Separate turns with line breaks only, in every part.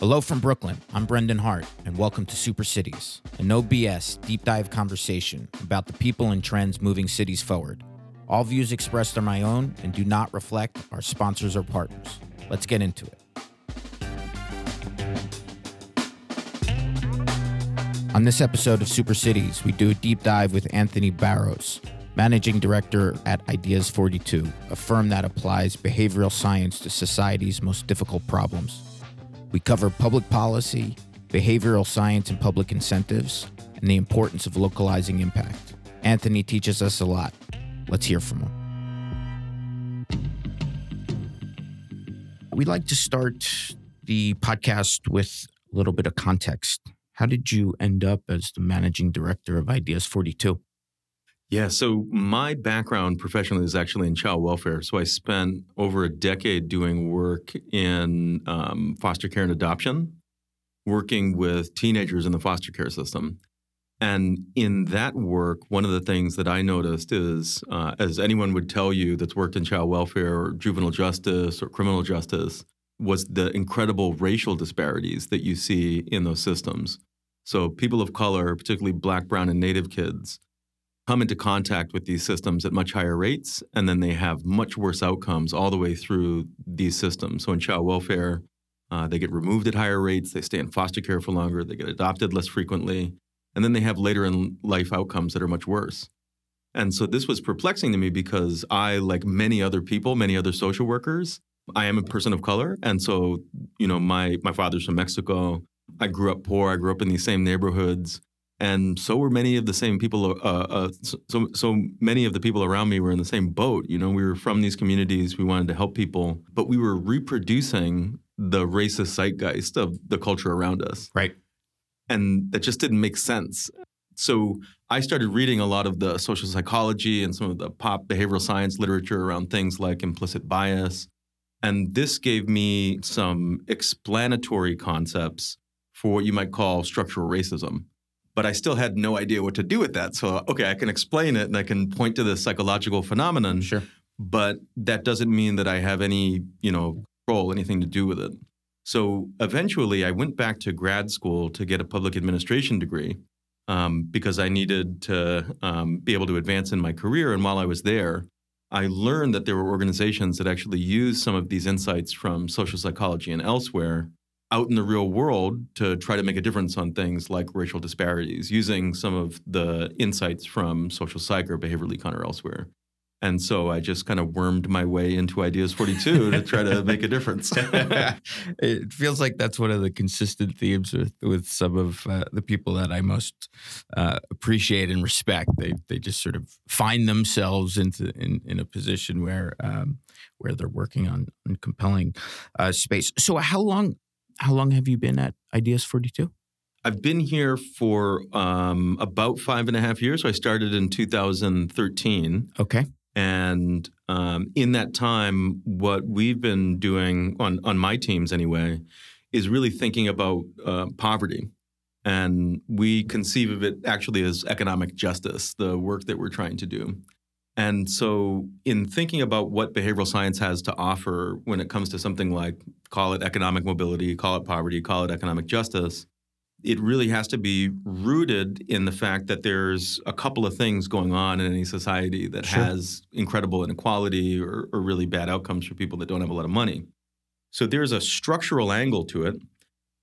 Hello from Brooklyn. I'm Brendan Hart, and welcome to Super Cities, a no BS deep dive conversation about the people and trends moving cities forward. All views expressed are my own and do not reflect our sponsors or partners. Let's get into it. On this episode of Super Cities, we do a deep dive with Anthony Barrows, managing director at Ideas 42, a firm that applies behavioral science to society's most difficult problems. We cover public policy, behavioral science and public incentives, and the importance of localizing impact. Anthony teaches us a lot. Let's hear from him. We'd like to start the podcast with a little bit of context. How did you end up as the managing director of Ideas 42?
Yeah, so my background professionally is actually in child welfare. So I spent over a decade doing work in um, foster care and adoption, working with teenagers in the foster care system. And in that work, one of the things that I noticed is, uh, as anyone would tell you that's worked in child welfare or juvenile justice or criminal justice, was the incredible racial disparities that you see in those systems. So people of color, particularly black, brown, and native kids, come into contact with these systems at much higher rates, and then they have much worse outcomes all the way through these systems. So in child welfare, uh, they get removed at higher rates, they stay in foster care for longer, they get adopted less frequently, and then they have later in life outcomes that are much worse. And so this was perplexing to me because I, like many other people, many other social workers, I am a person of color, and so you know my my father's from Mexico. I grew up poor. I grew up in these same neighborhoods, and so were many of the same people. Uh, uh, so so many of the people around me were in the same boat. You know, we were from these communities. We wanted to help people, but we were reproducing the racist zeitgeist of the culture around us.
Right.
And that just didn't make sense. So I started reading a lot of the social psychology and some of the pop behavioral science literature around things like implicit bias. And this gave me some explanatory concepts for what you might call structural racism. But I still had no idea what to do with that. So, okay, I can explain it and I can point to the psychological phenomenon.
Sure.
But that doesn't mean that I have any, you know, control, anything to do with it. So eventually I went back to grad school to get a public administration degree um, because I needed to um, be able to advance in my career. And while I was there, I learned that there were organizations that actually use some of these insights from social psychology and elsewhere out in the real world to try to make a difference on things like racial disparities using some of the insights from social psych or behavioral econ or elsewhere. And so I just kind of wormed my way into Ideas 42 to try to make a difference.
it feels like that's one of the consistent themes with, with some of uh, the people that I most uh, appreciate and respect. They they just sort of find themselves into in, in a position where um, where they're working on, on compelling uh, space. So how long how long have you been at Ideas 42?
I've been here for um, about five and a half years. So I started in 2013.
Okay.
And um, in that time, what we've been doing on, on my teams anyway is really thinking about uh, poverty. And we conceive of it actually as economic justice, the work that we're trying to do. And so, in thinking about what behavioral science has to offer when it comes to something like call it economic mobility, call it poverty, call it economic justice, it really has to be rooted in the fact that there's a couple of things going on in any society that sure. has incredible inequality or, or really bad outcomes for people that don't have a lot of money. So there's a structural angle to it.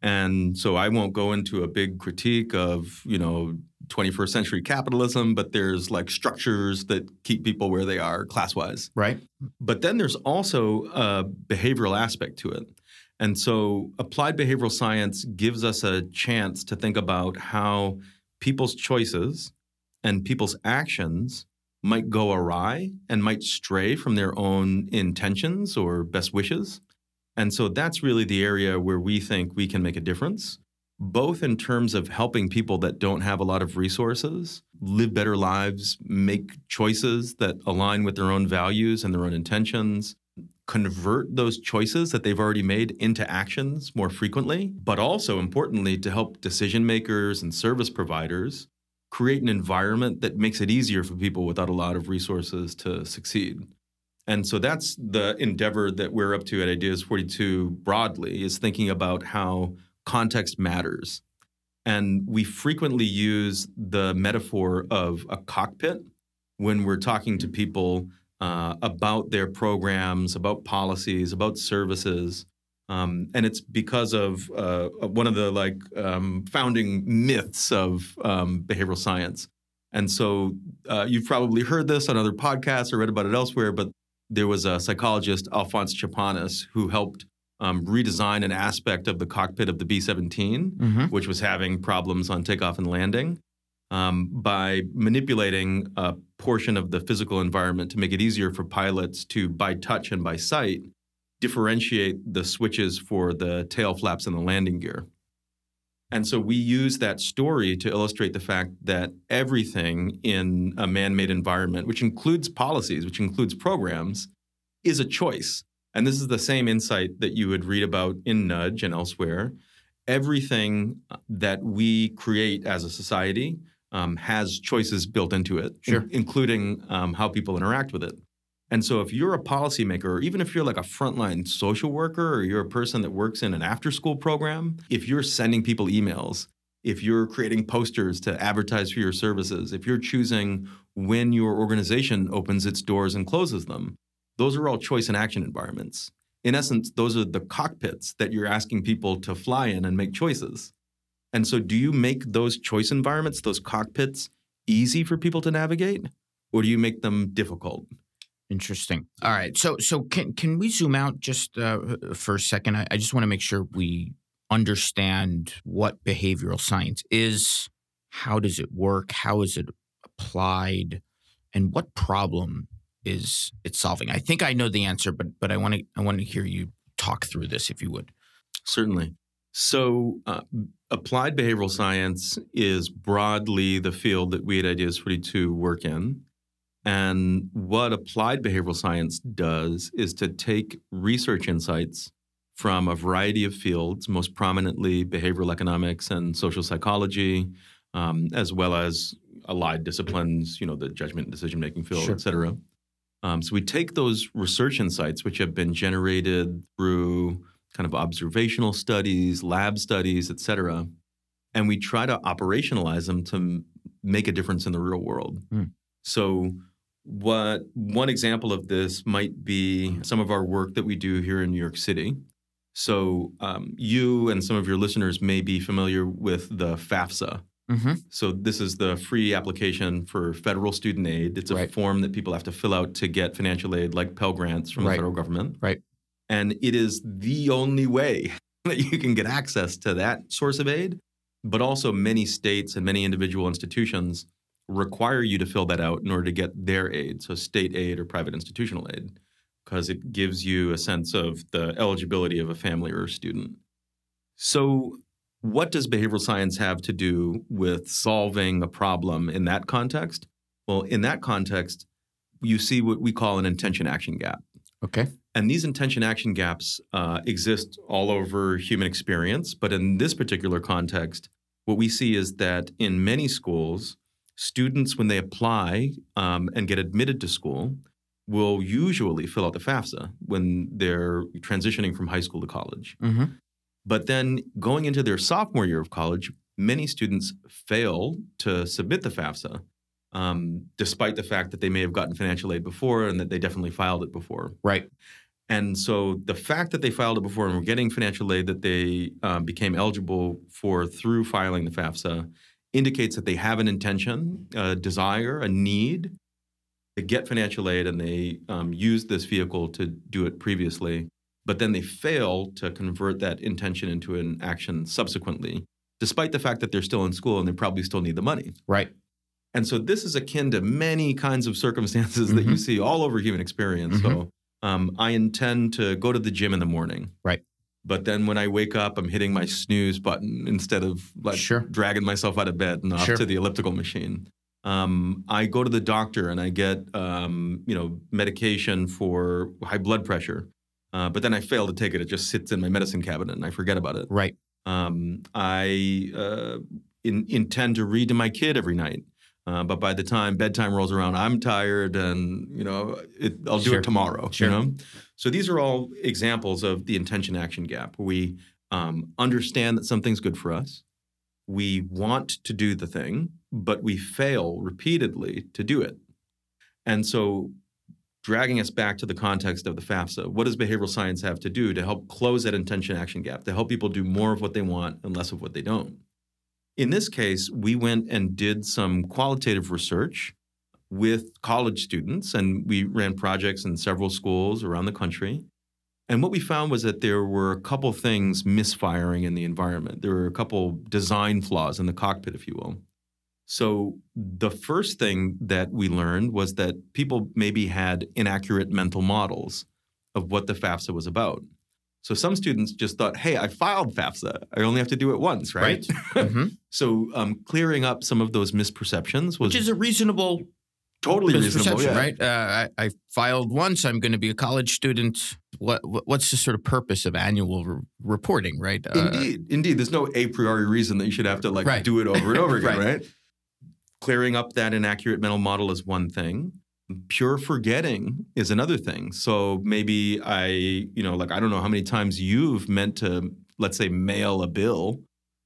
And so I won't go into a big critique of, you know, 21st century capitalism, but there's like structures that keep people where they are class wise.
Right.
But then there's also a behavioral aspect to it. And so applied behavioral science gives us a chance to think about how people's choices and people's actions might go awry and might stray from their own intentions or best wishes. And so that's really the area where we think we can make a difference, both in terms of helping people that don't have a lot of resources live better lives, make choices that align with their own values and their own intentions, convert those choices that they've already made into actions more frequently, but also importantly, to help decision makers and service providers create an environment that makes it easier for people without a lot of resources to succeed. And so that's the endeavor that we're up to at Ideas 42 broadly is thinking about how context matters. And we frequently use the metaphor of a cockpit when we're talking to people uh, about their programs, about policies, about services. Um, and it's because of uh, one of the like um, founding myths of um, behavioral science. And so uh, you've probably heard this on other podcasts or read about it elsewhere, but there was a psychologist, Alphonse Chapanis, who helped um, redesign an aspect of the cockpit of the B 17, mm-hmm. which was having problems on takeoff and landing, um, by manipulating a portion of the physical environment to make it easier for pilots to, by touch and by sight, differentiate the switches for the tail flaps and the landing gear. And so we use that story to illustrate the fact that everything in a man made environment, which includes policies, which includes programs, is a choice. And this is the same insight that you would read about in Nudge and elsewhere. Everything uh, that we create as a society um, has choices built into it,
sure.
in, including um, how people interact with it. And so, if you're a policymaker, or even if you're like a frontline social worker, or you're a person that works in an after school program, if you're sending people emails, if you're creating posters to advertise for your services, if you're choosing when your organization opens its doors and closes them, those are all choice and action environments. In essence, those are the cockpits that you're asking people to fly in and make choices. And so, do you make those choice environments, those cockpits, easy for people to navigate, or do you make them difficult?
Interesting. All right. So, so can can we zoom out just uh, for a second? I, I just want to make sure we understand what behavioral science is. How does it work? How is it applied? And what problem is it solving? I think I know the answer, but but I want to I want to hear you talk through this if you would.
Certainly. So, uh, applied behavioral science is broadly the field that we at Ideas 42 work in. And what applied behavioral science does is to take research insights from a variety of fields, most prominently behavioral economics and social psychology, um, as well as allied disciplines, you know, the judgment and decision making field, sure. et cetera. Um, so we take those research insights, which have been generated through kind of observational studies, lab studies, et cetera, and we try to operationalize them to make a difference in the real world. Mm. So what one example of this might be some of our work that we do here in New York City. So um, you and some of your listeners may be familiar with the FAFSA, Mm-hmm. So this is the free application for federal student aid. It's a right. form that people have to fill out to get financial aid, like Pell Grants from right. the federal government.
Right.
And it is the only way that you can get access to that source of aid. But also, many states and many individual institutions require you to fill that out in order to get their aid, so state aid or private institutional aid, because it gives you a sense of the eligibility of a family or a student. So what does behavioral science have to do with solving a problem in that context? Well, in that context, you see what we call an intention action gap.
Okay.
And these intention action gaps uh, exist all over human experience. But in this particular context, what we see is that in many schools, students, when they apply um, and get admitted to school, will usually fill out the FAFSA when they're transitioning from high school to college. Mm-hmm. But then going into their sophomore year of college, many students fail to submit the FAFSA, um, despite the fact that they may have gotten financial aid before and that they definitely filed it before.
Right.
And so the fact that they filed it before and were getting financial aid that they um, became eligible for through filing the FAFSA indicates that they have an intention, a desire, a need to get financial aid, and they um, used this vehicle to do it previously but then they fail to convert that intention into an action subsequently, despite the fact that they're still in school and they probably still need the money.
Right.
And so this is akin to many kinds of circumstances mm-hmm. that you mm-hmm. see all over human experience. Mm-hmm. So um, I intend to go to the gym in the morning.
Right.
But then when I wake up, I'm hitting my snooze button instead of like
sure.
dragging myself out of bed and off sure. to the elliptical machine. Um, I go to the doctor and I get um, you know medication for high blood pressure. Uh, but then I fail to take it. It just sits in my medicine cabinet and I forget about it.
Right. Um,
I uh, in, intend to read to my kid every night. Uh, but by the time bedtime rolls around, I'm tired, and you know it, I'll do
sure.
it tomorrow.
Sure.
You know, so these are all examples of the intention action gap. We um, understand that something's good for us. We want to do the thing, but we fail repeatedly to do it. And so, dragging us back to the context of the FAFSA, what does behavioral science have to do to help close that intention action gap, to help people do more of what they want and less of what they don't? In this case, we went and did some qualitative research with college students, and we ran projects in several schools around the country. And what we found was that there were a couple things misfiring in the environment. There were a couple design flaws in the cockpit, if you will. So, the first thing that we learned was that people maybe had inaccurate mental models of what the FAFSA was about. So, some students just thought, hey, I filed FAFSA. I only have to do it once, right?
right. Mm-hmm.
so, um, clearing up some of those misperceptions was.
Which is a reasonable
totally reasonable, yeah.
right? Uh, I, I, filed once. I'm going to be a college student. What, what's the sort of purpose of annual re- reporting, right?
Uh, indeed, indeed. There's no a priori reason that you should have to like right. do it over and over again, right. right? Clearing up that inaccurate mental model is one thing. Pure forgetting is another thing. So maybe I, you know, like I don't know how many times you've meant to, let's say, mail a bill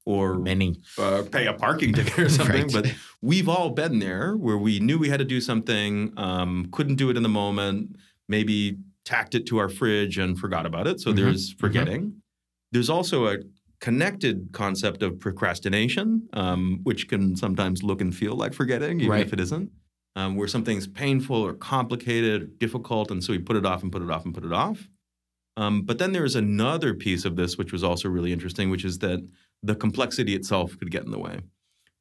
or
many
uh, pay a parking ticket or something. right. But we've all been there where we knew we had to do something, um, couldn't do it in the moment, maybe tacked it to our fridge and forgot about it. So mm-hmm. there's mm-hmm. forgetting. Mm-hmm. There's also a connected concept of procrastination, um, which can sometimes look and feel like forgetting, even
right.
if it isn't. Um, where something's painful or complicated or difficult, and so we put it off and put it off and put it off. Um, but then there's another piece of this, which was also really interesting, which is that the complexity itself could get in the way,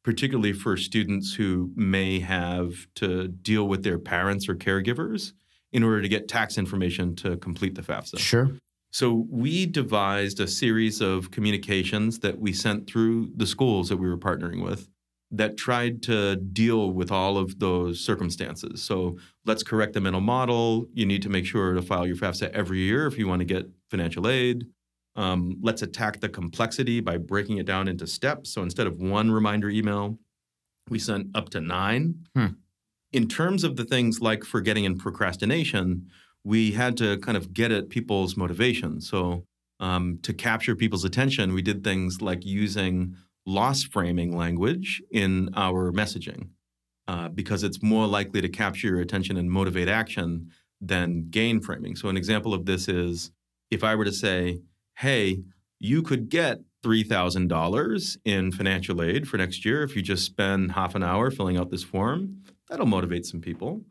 particularly for students who may have to deal with their parents or caregivers in order to get tax information to complete the FAFSA.
Sure.
So we devised a series of communications that we sent through the schools that we were partnering with that tried to deal with all of those circumstances. So let's correct the mental model. You need to make sure to file your FAFSA every year if you want to get financial aid. Um, let's attack the complexity by breaking it down into steps. So instead of one reminder email, we sent up to nine.
Hmm.
In terms of the things like forgetting and procrastination, we had to kind of get at people's motivation. So um, to capture people's attention, we did things like using loss framing language in our messaging uh, because it's more likely to capture your attention and motivate action than gain framing. So an example of this is if I were to say, hey, you could get $3,000 in financial aid for next year if you just spend half an hour filling out this form. That'll motivate some people.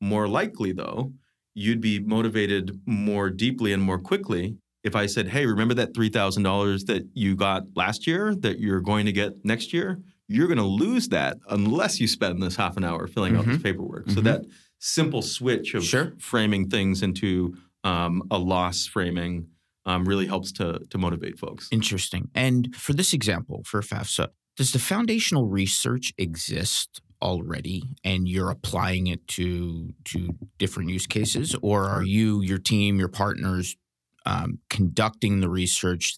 More likely, though, you'd be motivated more deeply and more quickly if I said, hey, remember that $3,000 that you got last year that you're going to get next year? You're going to lose that unless you spend this half an hour filling mm-hmm. out this mm-hmm. paperwork. Mm-hmm. So that simple switch of
sure.
framing things into um, a loss framing um, really helps to to motivate folks.
Interesting. And for this example, for FAFSA, does the foundational research exist already, and you're applying it to to different use cases, or are you, your team, your partners, um, conducting the research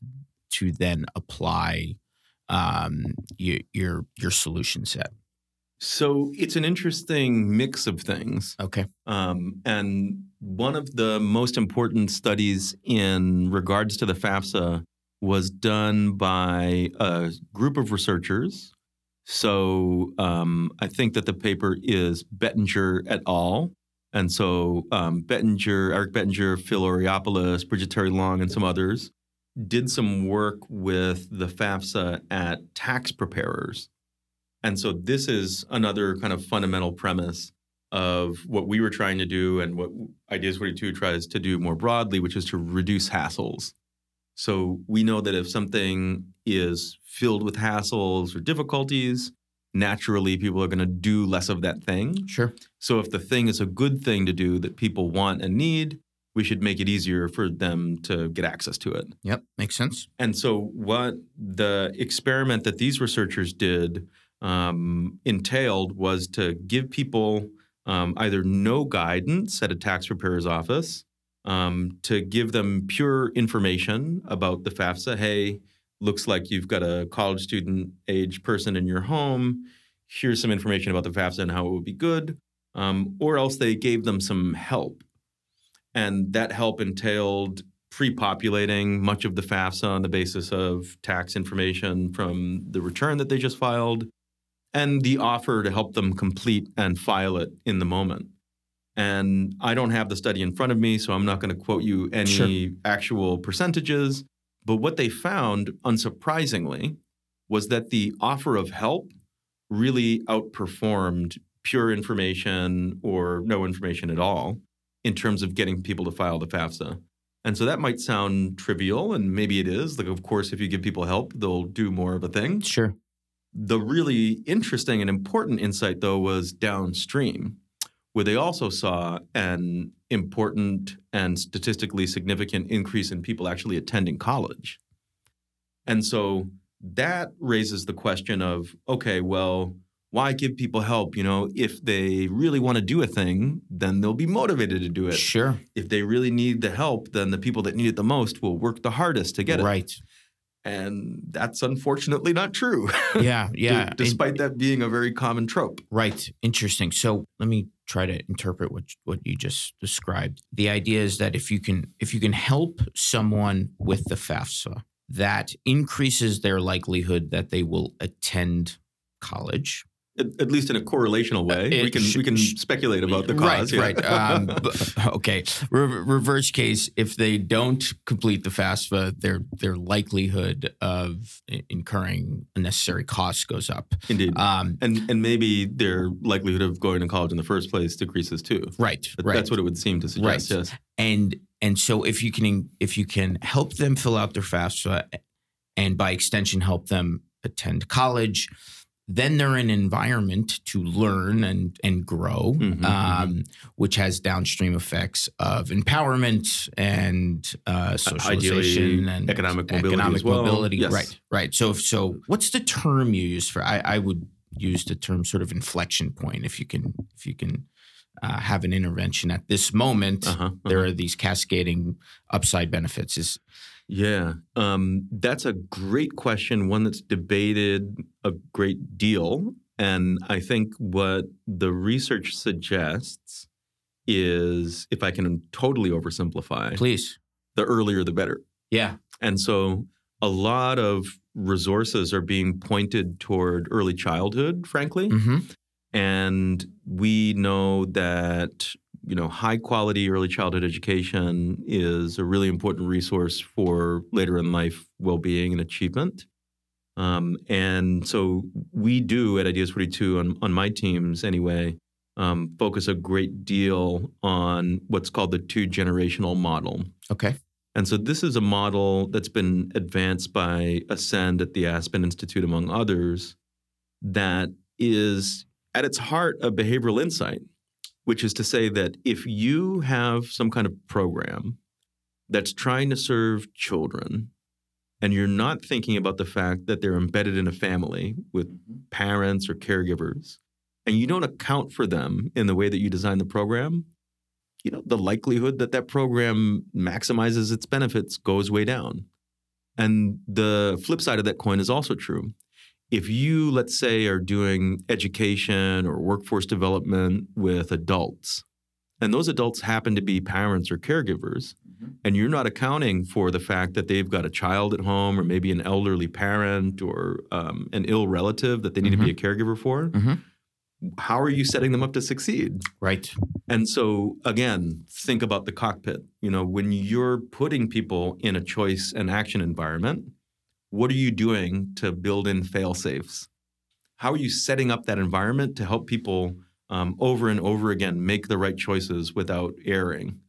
to then apply um, your, your your solution set?
So it's an interesting mix of things.
Okay.
Um, and one of the most important studies in regards to the FAFSA was done by a group of researchers. So um, I think that the paper is Bettinger et al. And so um, Bettinger, Eric Bettinger, Phil Oreopoulos, Bridget Terry Long, and some others did some work with the FAFSA at tax preparers and so this is another kind of fundamental premise of what we were trying to do and what Ideas 42 tries to do more broadly, which is to reduce hassles. So we know that if something is filled with hassles or difficulties, naturally people are going to do less of that thing.
Sure.
So if the thing is a good thing to do that people want and need, we should make it easier for them to get access to it.
Yep, makes sense.
And so what the experiment that these researchers did um, entailed was to give people um, either no guidance at a tax preparer's office, um, to give them pure information about the FAFSA. Hey, looks like you've got a college student age person in your home. Here's some information about the FAFSA and how it would be good. Um, or else they gave them some help. And that help entailed pre-populating much of the FAFSA on the basis of tax information from the return that they just filed, and the offer to help them complete and file it in the moment. And I don't have the study in front of me, so I'm not going to quote you any
Sure.
actual percentages. But what they found, unsurprisingly, was that the offer of help really outperformed pure information or no information at all in terms of getting people to file the FAFSA. And so that might sound trivial, and maybe it is. Like, of course, if you give people help, they'll do more of a thing.
Sure.
The really interesting and important insight, though, was downstream, where they also saw an important and statistically significant increase in people actually attending college. And so that raises the question of okay, well, why give people help? You know, if they really want to do a thing, then they'll be motivated to do it.
Sure.
If they really need the help, then the people that need it the most will work the hardest to get it.
Right.
And that's unfortunately not true.
Yeah. Yeah.
Despite that being a very common trope.
Right. Interesting. So let me try to interpret what what you just described. The idea is that if you can if you can help someone with the FAFSA, that increases their likelihood that they will attend college.
At, at least in a correlational way.
It
we can
sh-
we can
sh-
speculate about the cause.
Right,
yeah.
right. Um, but- okay. Re- reverse case: if they don't complete the FAFSA, their their likelihood of incurring unnecessary costs goes up.
Indeed.
Um,
and and maybe their likelihood of going to college in the first place decreases too.
right,
That-
right.
That's what it would seem to suggest.
Right.
Yes.
and and so if you can if you can help them fill out their FAFSA and by extension help them attend college, then they're in an environment to learn and and grow,
Mhm,
um, which has downstream effects of empowerment and uh, socialization
Ideally,
and
economic mobility
economic
well.
mobility.
Yes.
Right, right. So so what's the term you use for? I, I would use the term sort of inflection point if you can if you can. Uh, have an intervention at this moment
Uh-huh, uh-huh.
there are these cascading upside benefits. Is
Yeah, um, that's a great question, one that's debated a great deal. And I think what the research suggests is, if I can totally oversimplify,
please,
the earlier the better.
yeah,
And so a lot of resources are being pointed toward early childhood, frankly.
hmm
And we know that you know high quality early childhood education is a really important resource for later in life well being and achievement. Um, and so we do at Ideas 42 on, on my teams anyway, um, focus a great deal on what's called the two generational model.
okay,
And so this is a model that's been advanced by Ascend at the Aspen Institute, among others, that is at its heart a behavioral insight, which is to say that if you have some kind of program that's trying to serve children, and you're not thinking about the fact that they're embedded in a family with mm-hmm. parents or caregivers, and you don't account for them in the way that you design the program, you know, the likelihood that that program maximizes its benefits goes way down. And the flip side of that coin is also true. If you, let's say, are doing education or workforce development with adults, and those adults happen to be parents or caregivers, and you're not accounting for the fact that they've got a child at home or maybe an elderly parent or um, an ill relative that they need to be a caregiver for,
Mhm.
how are you setting them up to succeed?
right,
And so again, think about the cockpit. You know, when you're putting people in a choice and action environment, what are you doing to build in fail safes? How are you setting up that environment to help people um, over and over again make the right choices without erring?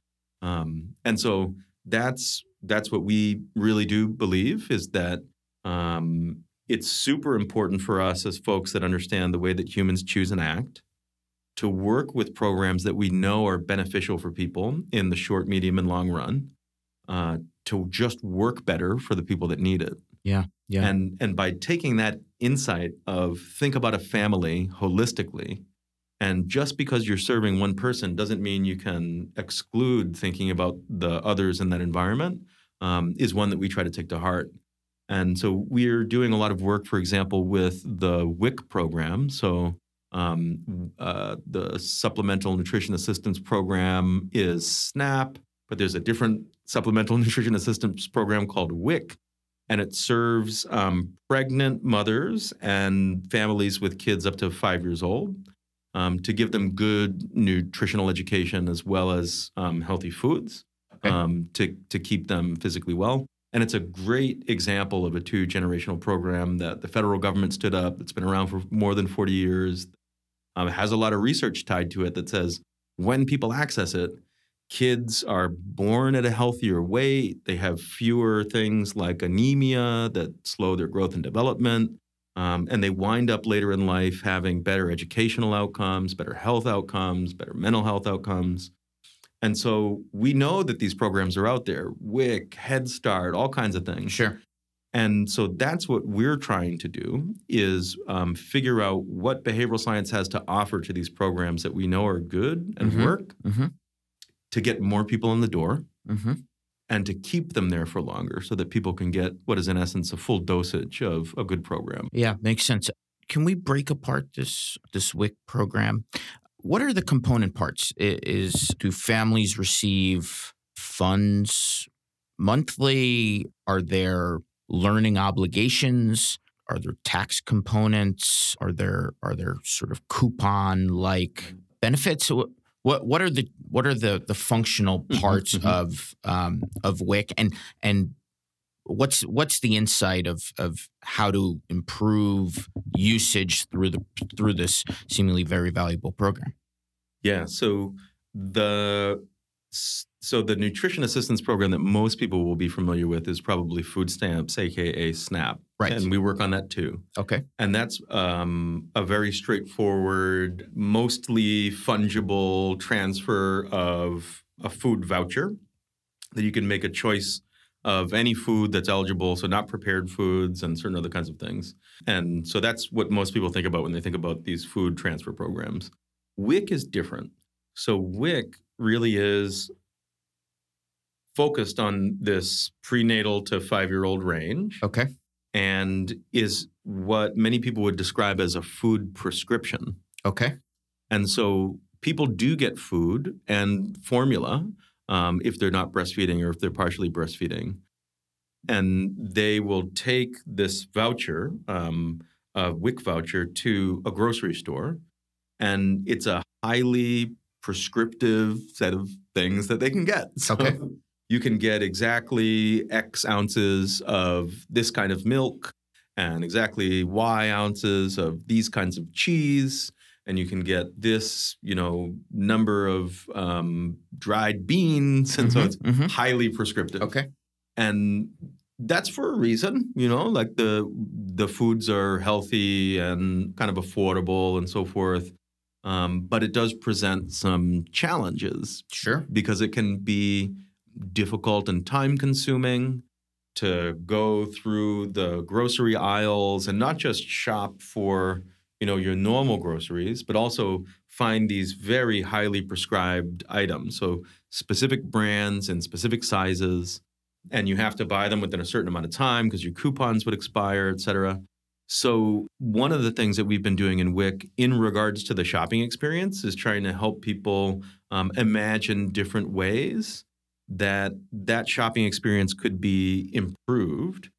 Um, and so that's that's what we really do believe is that um, it's super important for us as folks that understand the way that humans choose and act to work with programs that we know are beneficial for people in the short, medium, and long run, uh, to just work better for the people that need it.
Yeah, yeah.
And and by taking that insight of think about a family holistically, and just because you're serving one person doesn't mean you can exclude thinking about the others in that environment. Um, is one that we try to take to heart. And so we're doing a lot of work, for example, with the WIC program. So um, uh, the Supplemental Nutrition Assistance Program is SNAP, but there's a different supplemental nutrition assistance program called WIC, and it serves um, pregnant mothers and families with kids up to five years old um, to give them good nutritional education as well as um, healthy foods
Okay.
um, to, to keep them physically well. And it's a great example of a two generational program that the federal government stood up, that's been around for more than 40 years. Um, it has a lot of research tied to it that says when people access it, kids are born at a healthier weight. They have fewer things like anemia that slow their growth and development. Um, and they wind up later in life having better educational outcomes, better health outcomes, better mental health outcomes. And so we know that these programs are out there WIC, Head Start, all kinds of things.
Sure.
And so that's what we're trying to do is um, figure out what behavioral science has to offer to these programs that we know are good and
Mhm.
work
Mm-hmm.
To get more people in the door
Mm-hmm.
and to keep them there for longer so that people can get what is in essence a full dosage of a good program.
Yeah, makes sense. Can we break apart this this WIC program? What are the component parts? Is do families receive funds monthly? Are there learning obligations? Are there tax components? Are there are there sort of coupon like benefits? Wh- What what are the what are the the functional
Mhm,
parts
mhm.
of um, of WIC and and what's what's the insight of of how to improve usage through the through this seemingly very valuable program?
Yeah. So the so the nutrition assistance program that most people will be familiar with is probably food stamps, aka SNAP,
Right.
and we work on that too.
Okay.
And that's um, a very straightforward, mostly fungible transfer of a food voucher that you can make a choice of any food that's eligible, so not prepared foods and certain other kinds of things. And so that's what most people think about when they think about these food transfer programs. WIC is different. So WIC really is focused on this prenatal to five year old range
Okay.
and is what many people would describe as a food prescription.
Okay.
And so people do get food and formula um, if they're not breastfeeding or if they're partially breastfeeding. And they will take this voucher, um, a WIC voucher, to a grocery store. And it's a highly prescriptive set of things that they can get. So
Okay.
You can get exactly X ounces of this kind of milk and exactly Y ounces of these kinds of cheese and you can get this, you know, number of um, dried beans, and so
Mhm,
it's
mhm.
highly prescriptive.
Okay.
and that's for a reason, you know, like the the foods are healthy and kind of affordable and so forth. Um, but it does present some challenges
Sure.
because it can be difficult and time consuming to go through the grocery aisles and not just shop for you know your normal groceries but also find these very highly prescribed items. So specific brands and specific sizes and you have to buy them within a certain amount of time because your coupons would expire etc so one of the things that we've been doing in WIC in regards to the shopping experience is trying to help people um, imagine different ways that that shopping experience could be improved,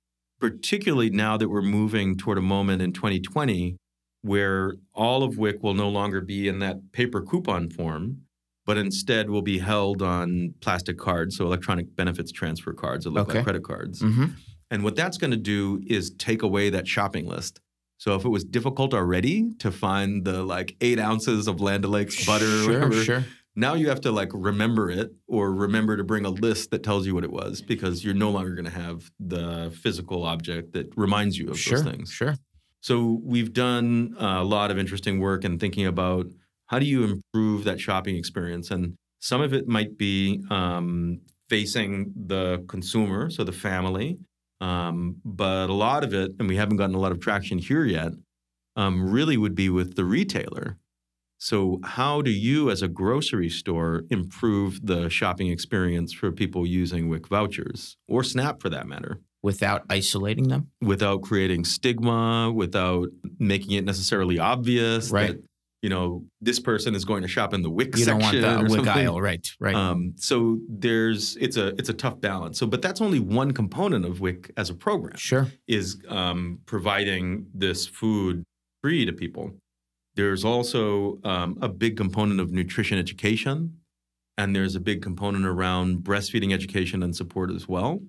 particularly now that we're moving toward a moment in 2020 where all of WIC will no longer be in that paper coupon form, but instead will be held on plastic cards, so electronic benefits transfer cards that look
Okay.
like credit cards.
Mm-hmm.
And what that's going to do is take away that shopping list. So if it was difficult already to find the like eight ounces of Land O'Lakes butter, or
Sure.
whatever,
Sure.
Now you have to like remember it or remember to bring a list that tells you what it was because you're no longer going to have the physical object that reminds you of
Sure.
those things.
Sure.
So we've done a lot of interesting work in thinking about how do you improve that shopping experience, and some of it might be um, facing the consumer, so the family, um, but a lot of it, and we haven't gotten a lot of traction here yet, um, really would be with the retailer. So how do you, as a grocery store, improve the shopping experience for people using WIC vouchers or SNAP for that matter?
Without isolating them.
without creating stigma, without making it necessarily obvious
Right.
that you know, this person is going to shop in the WIC
You don't want
section
the WIC
something.
aisle, right? Right.
Um, so there's it's a it's a tough balance. So, but that's only one component of WIC as a program
sure.
is um, providing this food free to people. There's also um, a big component of nutrition education, and there's a big component around breastfeeding education and support as well.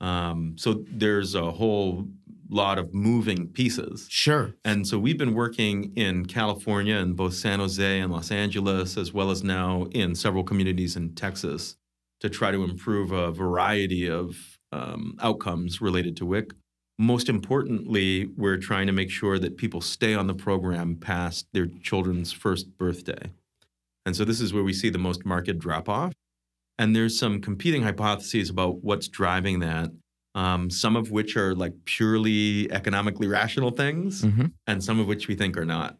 Um, so there's a whole lot of moving pieces.
Sure.
And so we've been working in California in both San Jose and Los Angeles, as well as now in several communities in Texas, to try to improve a variety of um, outcomes related to WIC. Most importantly, we're trying to make sure that people stay on the program past their children's first birthday. And so this is where we see the most market drop off. And there's some competing hypotheses about what's driving that um, some of which are like purely economically rational things,
hmm
and some of which we think are not.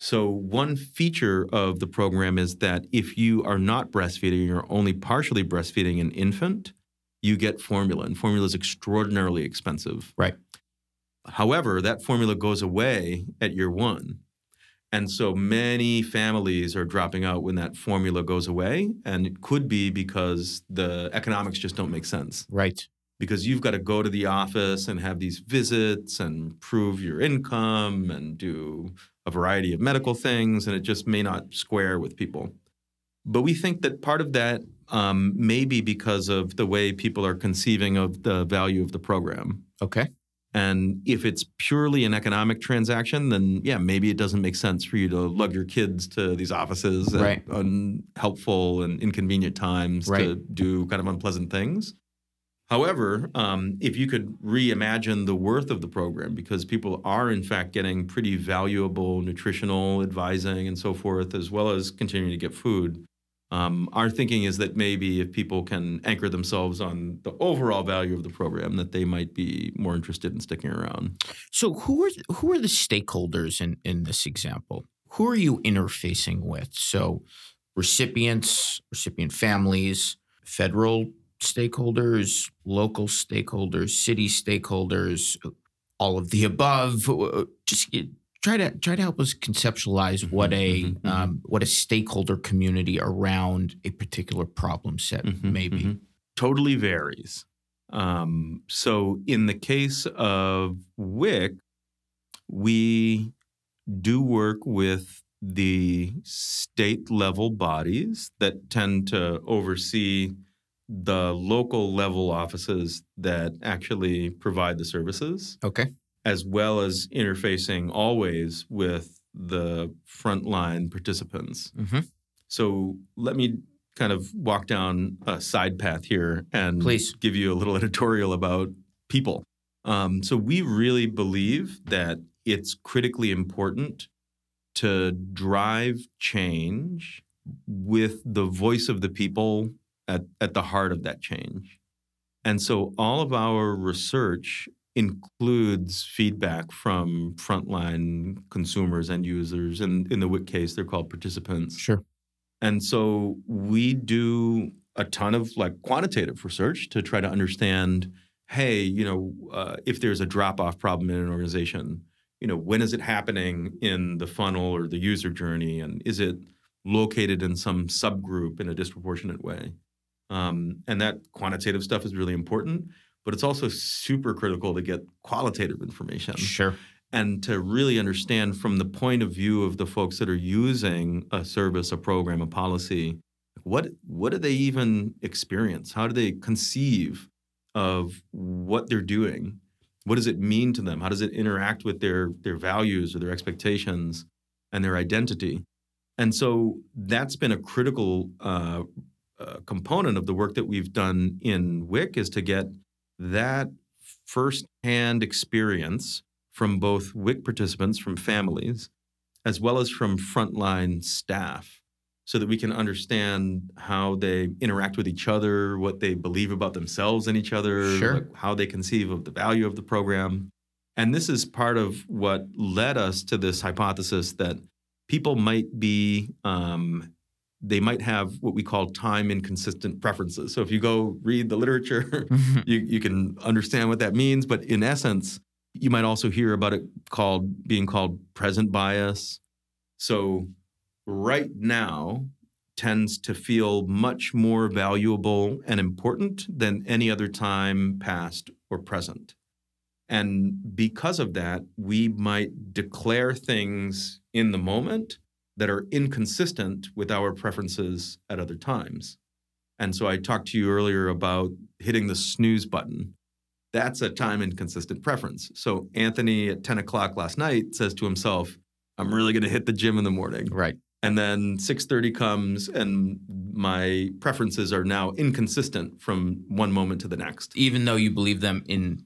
So, one feature of the program is that if you are not breastfeeding, you're only partially breastfeeding an infant, you get formula, and formula is extraordinarily expensive.
Right.
However, that formula goes away at year one. And so many families are dropping out when that formula goes away. And it could be because the economics just don't make sense
Right.
because you've got to go to the office and have these visits and prove your income and do a variety of medical things, and it just may not square with people. But we think that part of that um, may be because of the way people are conceiving of the value of the program.
Okay.
And if it's purely an economic transaction, then yeah, maybe it doesn't make sense for you to lug your kids to these offices
Right.
at unhelpful and inconvenient times to do kind of unpleasant things. However, um, if you could reimagine the worth of the program, because people are in fact getting pretty valuable nutritional advising and so forth, as well as continuing to get food, um, our thinking is that maybe if people can anchor themselves on the overall value of the program, that they might be more interested in sticking around.
So who are who are the stakeholders in in this example? Who are you interfacing with? So recipients, recipient families, federal stakeholders, local stakeholders, city stakeholders, all of the above. Uh, Just try to try to help us conceptualize what a
mhm, mhm.
um, what a stakeholder community around a particular problem set
Mhm,
may be.
mhm. Totally varies. Um, so, in the case of WIC, we do work with the state level bodies that tend to oversee the local level offices that actually provide the services
Okay.
As well as interfacing always with the frontline participants.
hmm
So let me kind of walk down a side path here and
Please.
give you a little editorial about people. Um, so we really believe that it's critically important to drive change with the voice of the people at, at the heart of that change. And so all of our research includes feedback from frontline consumers and users. And in the WIC case, they're called participants.
Sure.
And so we do a ton of like quantitative research to try to understand hey, you know, uh, if there's a drop off problem in an organization, you know, when is it happening in the funnel or the user journey? And is it located in some subgroup in a disproportionate way? Um, and that quantitative stuff is really important, but it's also super critical to get qualitative information
Sure.
and to really understand from the point of view of the folks that are using a service, a program, a policy, what what do they even experience? How do they conceive of what they're doing? What does it mean to them? How does it interact with their their values or their expectations and their identity? And so that's been a critical uh, uh, component of the work that we've done in WIC is to get that firsthand experience from both WIC participants, from families, as well as from frontline staff, so that we can understand how they interact with each other, what they believe about themselves and each other,
Sure.
like how they conceive of the value of the program. And this is part of what led us to this hypothesis that people might be, um, they might have what we call time inconsistent preferences. So if you go read the literature, mm-hmm. you, you can understand what that means. But in essence, you might also hear about it called being called present bias So, right now tends to feel much more valuable and important than any other time, past or present. And because of that, we might declare things in the moment that are inconsistent with our preferences at other times. And so I talked to you earlier about hitting the snooze button. That's a time inconsistent preference. So Anthony at 10 o'clock last night says to himself, I'm really going to hit the gym in the morning.
Right.
And then 6:30 comes and my preferences are now inconsistent from one moment to the next.
Even though you believe them in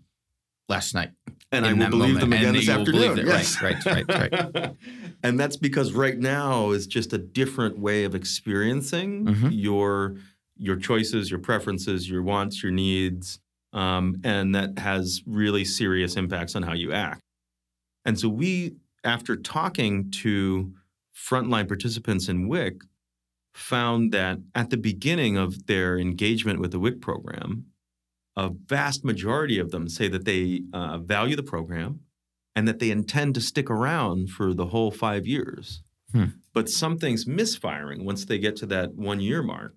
last night.
And I will believe
moment,
them again
and
this afternoon. Yes.
Right, right, right, right.
and that's because right now is just a different way of experiencing
Mhm.
your your choices, your preferences, your wants, your needs, um, and that has really serious impacts on how you act. And so we, after talking to frontline participants in WIC, found that at the beginning of their engagement with the WIC program, a vast majority of them say that they uh, value the program and that they intend to stick around for the whole five years.
Hmm.
But something's misfiring once they get to that one year mark.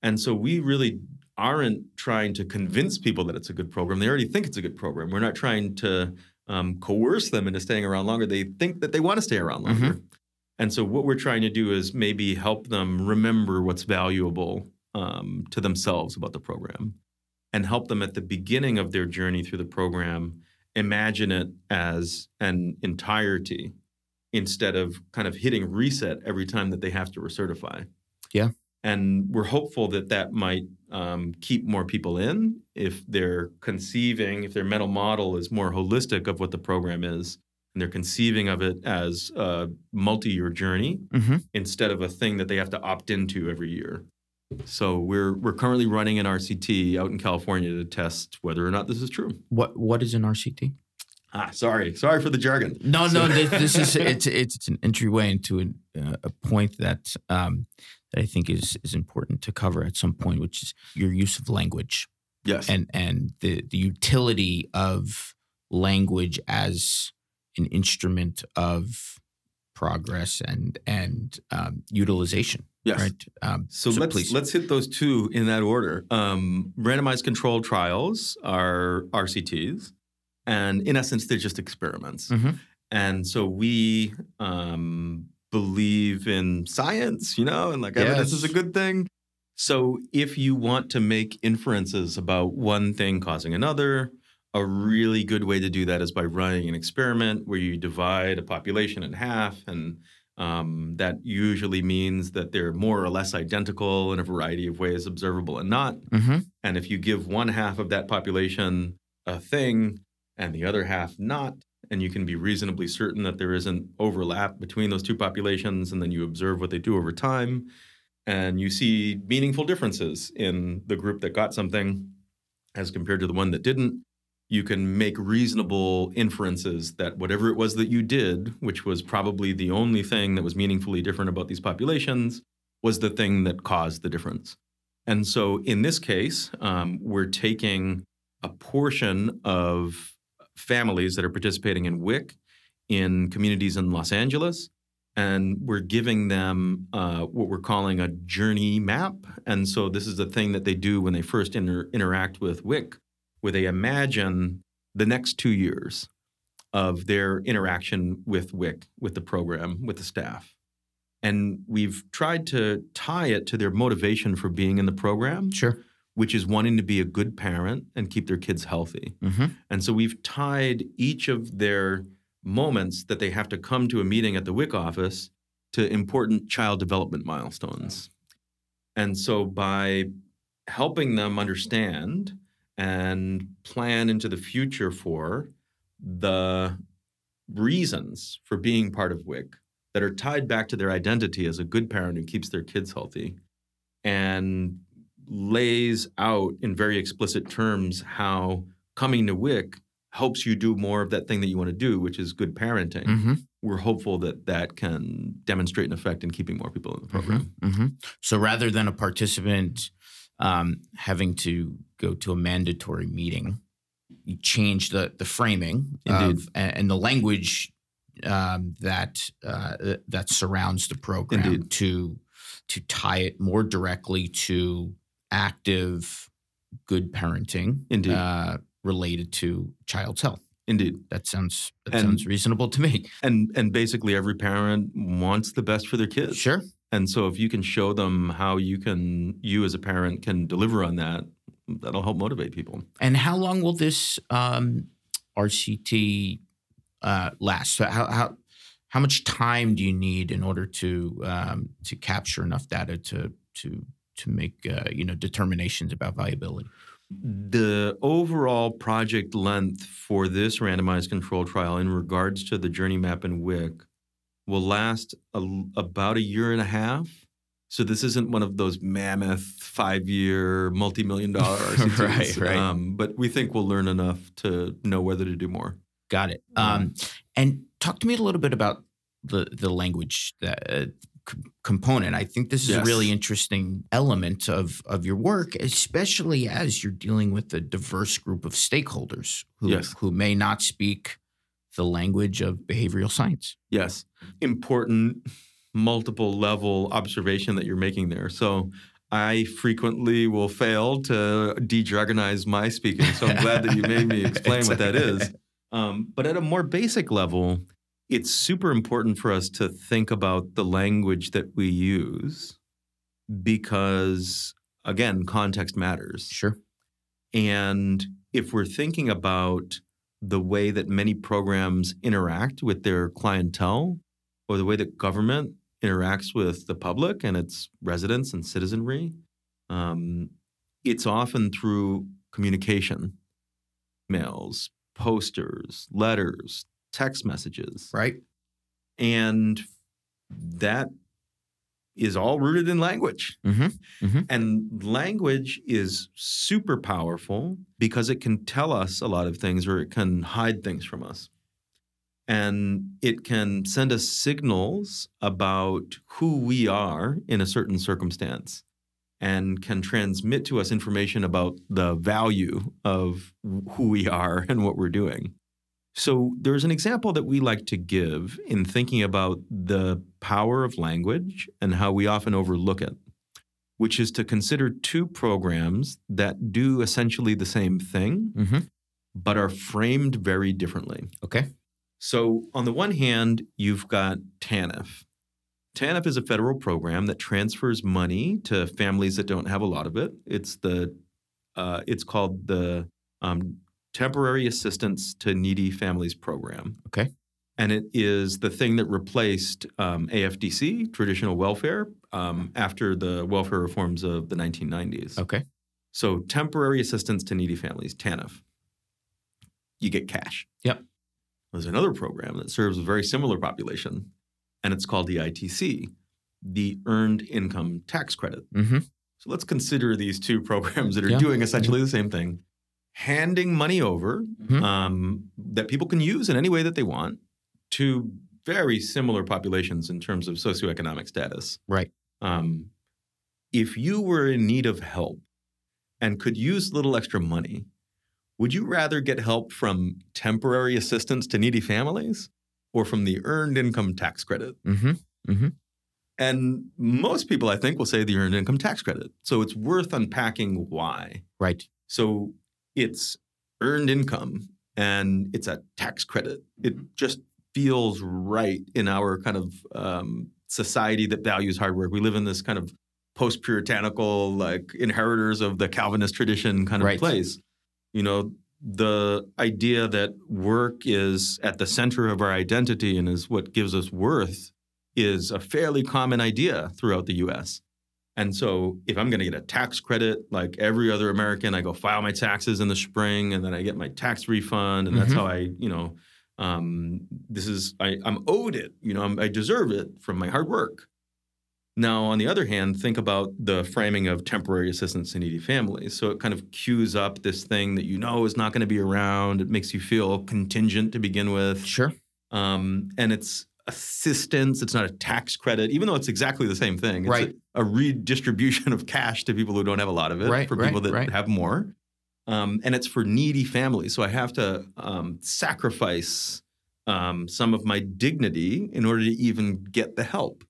And so we really aren't trying to convince people that it's a good program. They already think it's a good program. We're not trying to um, coerce them into staying around longer. They think that they want to stay around longer. And so what we're trying to do is maybe help them remember what's valuable um, to themselves about the program and help them at the beginning of their journey through the program imagine it as an entirety instead of kind of hitting reset every time that they have to recertify.
Yeah.
And we're hopeful that that might um, keep more people in if they're conceiving, if their mental model is more holistic of what the program is, and they're conceiving of it as a multi year journey
hmm
instead of a thing that they have to opt into every year. So we're we're currently running an RCT out in California to test whether or not this is true.
What What is an RCT?
Ah, sorry, sorry for the jargon.
No,
So-
no. This, this is it's it's an entryway into an, uh, a point that um, that I think is is important to cover at some point, which is your use of language
Yes.
and and the the utility of language as an instrument of progress and and um, utilization.
Yes.
Right. Um,
So, let's
please.
let's hit those two in that order. Um, randomized controlled trials are RCTs, and in essence, they're just experiments.
Mhm.
And so we um, believe in science, you know, and like evidence is a good thing. So if you want to make inferences about one thing causing another, a really good way to do that is by running an experiment where you divide a population in half and um, that usually means that they're more or less identical in a variety of ways, observable and not.
Mhm.
And if you give one half of that population a thing and the other half not, and you can be reasonably certain that there isn't overlap between those two populations, and then you observe what they do over time, and you see meaningful differences in the group that got something as compared to the one that didn't, you can make reasonable inferences that whatever it was that you did, which was probably the only thing that was meaningfully different about these populations, was the thing that caused the difference. And so in this case, um, we're taking a portion of families that are participating in WIC in communities in Los Angeles, and we're giving them uh, what we're calling a journey map. And so this is the thing that they do when they first inter- interact with WIC, where they imagine the next two years of their interaction with WIC, with the program, with the staff. And we've tried to tie it to their motivation for being in the program,
Sure.
which is wanting to be a good parent and keep their kids healthy.
hmm
And so we've tied each of their moments that they have to come to a meeting at the WIC office to important child development milestones. And so by helping them understand and plan into the future for the reasons for being part of WIC that are tied back to their identity as a good parent who keeps their kids healthy and lays out in very explicit terms how coming to WIC helps you do more of that thing that you want to do, which is good parenting.
hmm
We're hopeful that that can demonstrate an effect in keeping more people in the program.
hmm So rather than a participant um, having to go to a mandatory meeting, you change the the framing of, and and the language um, that uh, that surrounds the program
Indeed.
to to tie it more directly to active good parenting
Indeed.
uh, related to child's health.
Indeed.
That sounds that
And-
sounds reasonable to me.
And and basically every parent wants the best for their kids.
Sure.
And so if you can show them how you can you as a parent can deliver on that, that'll help motivate people.
And how long will this um, RCT uh, last? So how, how how much time do you need in order to um, to capture enough data to to to make uh, you know determinations about viability?
The overall project length for this randomized control trial in regards to the Journey Map and WIC will last a, about a year and a half. So this isn't one of those mammoth five-year, multi-million dollar RCTs.
Right, right.
Um, but we think we'll learn enough to know whether to do more.
Got it. Um, and talk to me a little bit about the the language that, uh, c- component. I think this is a really interesting element of of your work, especially as you're dealing with a diverse group of stakeholders who
Yes.
who may not speak the language of behavioral science.
Yes, important multiple level observation that you're making there. So I frequently will fail to de-jargonize my speaking. So I'm glad that you made me explain what that is. Um, but at a more basic level, it's super important for us to think about the language that we use because, again, context matters.
Sure.
And if we're thinking about the way that many programs interact with their clientele or the way that government interacts with the public and its residents and citizenry, um, it's often through communication, mails, posters, letters, text messages.
Right.
And that is all rooted in language.
Mm-hmm. Mm-hmm.
And language is super powerful because it can tell us a lot of things or it can hide things from us. And it can send us signals about who we are in a certain circumstance and can transmit to us information about the value of who we are and what we're doing. So there's an example that we like to give in thinking about the power of language and how we often overlook it, which is to consider two programs that do essentially the same thing,
Mm-hmm.
but are framed very differently.
Okay.
So, on the one hand, you've got TANF. TANF is a federal program that transfers money to families that don't have a lot of it. It's the uh, it's called the um, Temporary Assistance to Needy Families Program.
Okay.
And it is the thing that replaced um, AFDC, traditional welfare, um, after the welfare reforms of the 1990s.
Okay.
So, temporary assistance to needy families, TANF. You get cash.
Yep.
There's another program that serves a very similar population, and it's called the ITC, the Earned Income Tax Credit.
Mm-hmm.
So let's consider these two programs that are
Yeah.
doing essentially the same thing, handing money over
Mhm.
um, that people can use in any way that they want to very similar populations in terms of socioeconomic status.
Right.
Um, if you were in need of help and could use a little extra money, would you rather get help from temporary assistance to needy families or from the earned income tax credit?
Mm-hmm.
And most people, I think, will say the earned income tax credit. So it's worth unpacking why.
Right.
So it's earned income and it's a tax credit. It just feels right in our kind of um, society that values hard work. We live in this kind of post puritanical, like inheritors of the Calvinist tradition kind of
Right.
place. You know, the idea that work is at the center of our identity and is what gives us worth is a fairly common idea throughout the US. And so if I'm going to get a tax credit like every other American, I go file my taxes in the spring and then I get my tax refund. And that's
Mhm.
how I, you know, um, this is, I, I'm owed it, you know, I'm, I deserve it from my hard work. Now, on the other hand, think about the framing of temporary assistance to needy families. So it kind of cues up this thing that you know is not going to be around. It makes you feel contingent to begin with.
Sure.
Um, and it's assistance. It's not a tax credit, even though it's exactly the same thing. It's
Right.
a, a redistribution of cash to people who don't have a lot of it
Right,
for
right,
people that
right.
have more. Um, and it's for needy families. So I have to um, sacrifice um, some of my dignity in order to even get the help.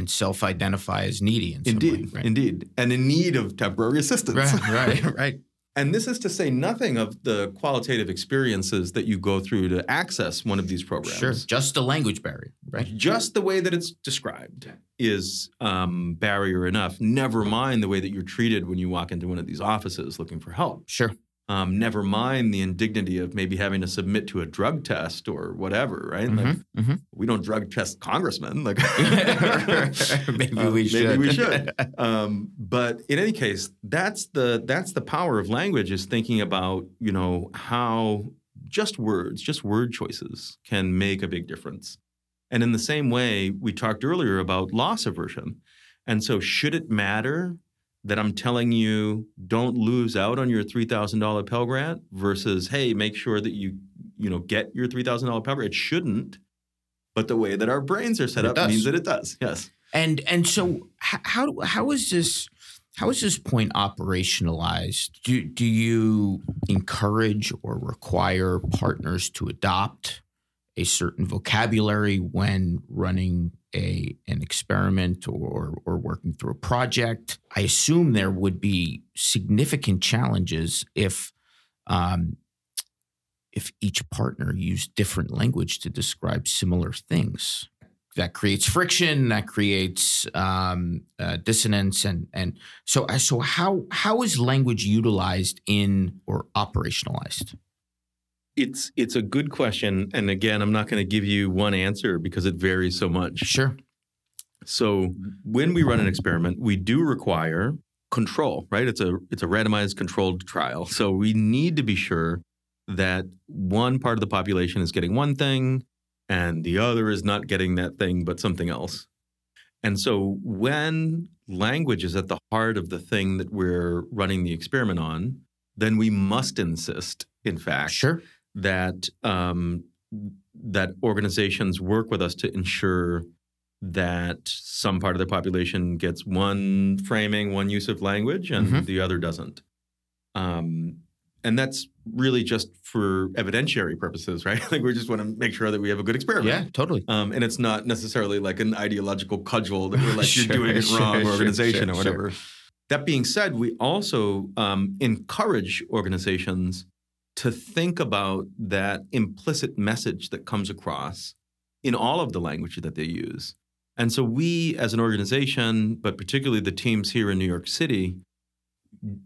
And self-identify as needy in
Indeed,
way, right?
indeed, and in need of temporary assistance.
Right, right, right.
And this is to say nothing of the qualitative experiences that you go through to access one of these programs.
Sure. Just a language barrier, right?
Just the way that it's described is um, barrier enough. Never mind the way that you're treated when you walk into one of these offices looking for help.
Sure.
Um, never mind the indignity of maybe having to submit to a drug test or whatever, right? Like,
Mhm, mhm.
we don't drug test congressmen. Like
maybe
Uh,
we should.
Maybe we should. um, but in any case, that's the that's the power of language is thinking about you know how just words, just word choices can make a big difference. And in the same way, we talked earlier about loss aversion. And so, should it matter that I'm telling you don't lose out on your three thousand dollar Pell Grant versus hey, make sure that you you know get your three thousand dollar Pell Grant? It shouldn't. But the way that our brains are set
It
up
does.
means that it does. Yes.
And and so h- how how is this how is this point operationalized? Do do you encourage or require partners to adopt a certain vocabulary when running a an experiment or or working through a project? I assume there would be significant challenges if um, if each partner used different language to describe similar things that creates friction that creates um, uh, dissonance and and so so how how is language utilized in or operationalized
It's it's a good question, and again, I'm not going to give you one answer because it varies so much.
sure
So when we run an experiment, we do require control, right? It's a it's a randomized controlled trial. So we need to be sure that one part of the population is getting one thing and the other is not getting that thing but something else. And so when language is at the heart of the thing that we're running the experiment on, then we must insist, in fact,
sure
that um, that organizations work with us to ensure that some part of the population gets one framing, one use of language, and
Mhm.
the other doesn't. Um, and that's really just for evidentiary purposes, right? like we just want to make sure that we have a good experiment.
yeah totally
Um, and it's not necessarily like an ideological cudgel that we're like,
Sure,
you're doing it wrong,
sure,
organization
sure,
or whatever. That being said, we also um, encourage organizations to think about that implicit message that comes across in all of the language that they use. And so we, as an organization, but particularly the teams here in New York City,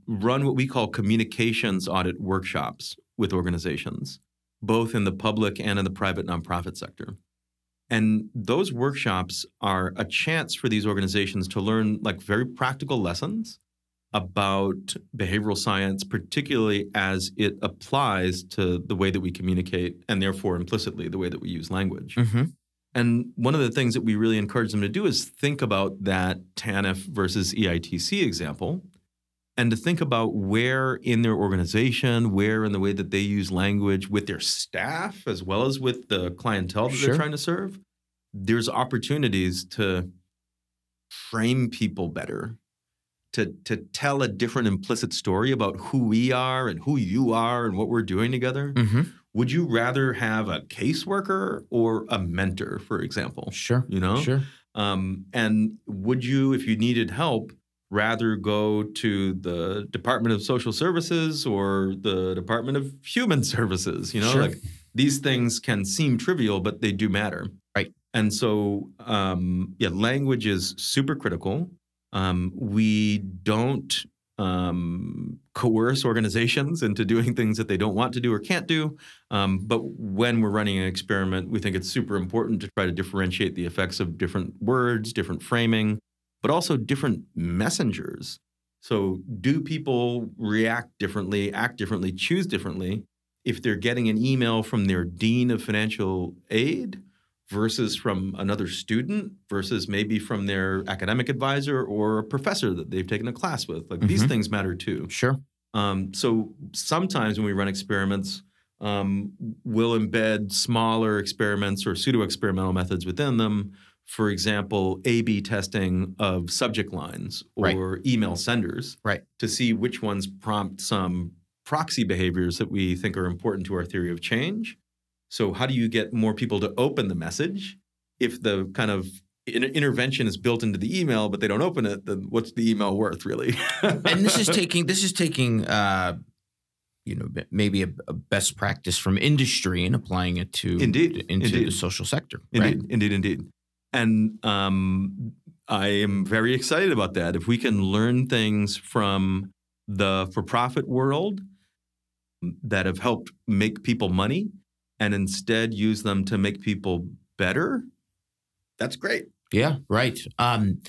run what we call communications audit workshops with organizations, both in the public and in the private nonprofit sector. And those workshops are a chance for these organizations to learn like very practical lessons about behavioral science, particularly as it applies to the way that we communicate and therefore implicitly the way that we use language.
mm-hmm.
And one of the things that we really encourage them to do is think about that TANF versus EITC example and to think about where in their organization, where in the way that they use language with their staff as well as with the clientele that
Sure.
they're trying to serve, there's opportunities to frame people better. To, to tell a different implicit story about who we are and who you are and what we're doing together.
Mm-hmm.
Would you rather have a caseworker or a mentor, for example?
sure
You know?
sure
Um, and would you, if you needed help, rather go to the Department of Social Services or the Department of Human Services? You know,
Sure.
like these things can seem trivial, but they do matter.
Right.
And so, um, yeah, language is super critical. Um, we don't um, coerce organizations into doing things that they don't want to do or can't do. Um, but when we're running an experiment, we think it's super important to try to differentiate the effects of different words, different framing, but also different messengers. So, do people react differently, act differently, choose differently if they're getting an email from their dean of financial aid versus from another student versus maybe from their academic advisor or a professor that they've taken a class with? Like these
Mhm.
things matter too.
sure
Um, so sometimes when we run experiments, um, we'll embed smaller experiments or pseudo experimental methods within them. For example, A B testing of subject lines
Right.
or email senders
Right.
to see which ones prompt some proxy behaviors that we think are important to our theory of change. So, how do you get more people to open the message? If the kind of intervention is built into the email, but they don't open it, then what's the email worth, really?
and this is taking this is taking uh, you know maybe a, a best practice from industry and applying it to
Indeed,
into the social sector.
Indeed,
Right?
indeed, indeed. And um, I am very excited about that. If we can learn things from the for profit world that have helped make people money and instead use them to make people better, that's great.
Yeah, right. Um,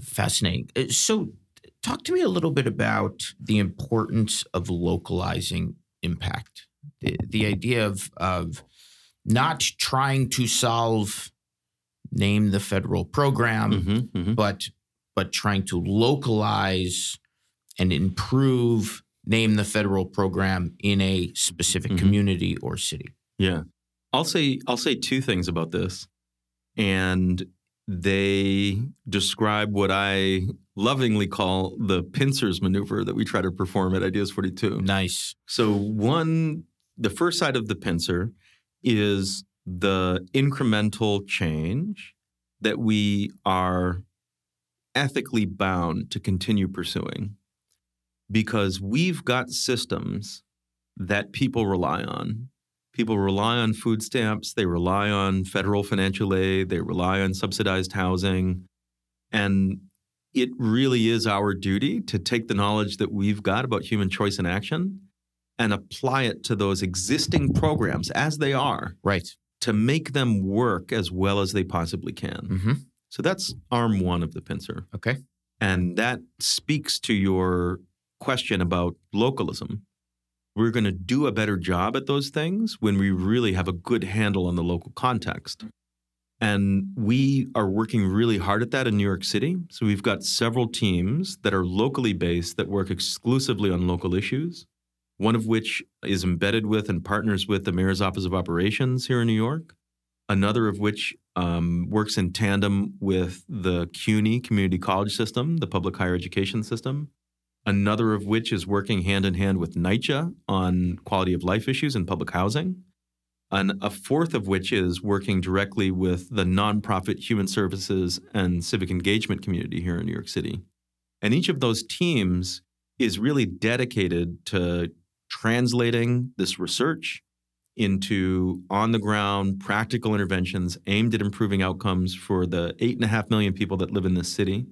fascinating. Uh, So, talk to me a little bit about the importance of localizing impact. The, the idea of of not trying to solve, name the federal program,
Mhm, mhm.
but but trying to localize and improve, name the federal program in a specific
Mhm.
community or city.
Yeah. I'll say I'll say two things about this. And they describe what I lovingly call the pincers maneuver that we try to perform at Ideas 42.
Nice.
So one the first side of the pincer is the incremental change that we are ethically bound to continue pursuing because we've got systems that people rely on. People rely on food stamps, they rely on federal financial aid, they rely on subsidized housing. And it really is our duty to take the knowledge that we've got about human choice and action and apply it to those existing programs as they are
Right.
to make them work as well as they possibly can.
Mm-hmm.
So that's arm one of the pincer.
Okay.
And that speaks to your question about localism. We're going to do a better job at those things when we really have a good handle on the local context. And we are working really hard at that in New York City. So we've got several teams that are locally based that work exclusively on local issues, one of which is embedded with and partners with the Mayor's Office of Operations here in New York, another of which um, works in tandem with the CUNY Community College System, the public higher education system, another of which is working hand in hand with NYCHA on quality of life issues in public housing and a fourth of which is working directly with the nonprofit human services and civic engagement community here in New York City. And each of those teams is really dedicated to translating this research into on the ground practical interventions aimed at improving outcomes for the eight and a half million people that live in this city.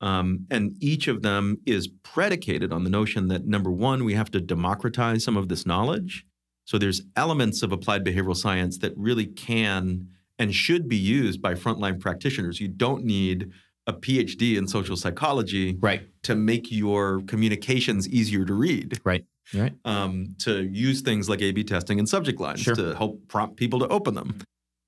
Um, and each of them is predicated on the notion that number one, we have to democratize some of this knowledge. So there's elements of applied behavioral science that really can and should be used by frontline practitioners. You don't need a PhD in social psychology
Right.
to make your communications easier to read.
Right. Right.
Um, to use things like A/B testing and subject lines
Sure.
to help prompt people to open them.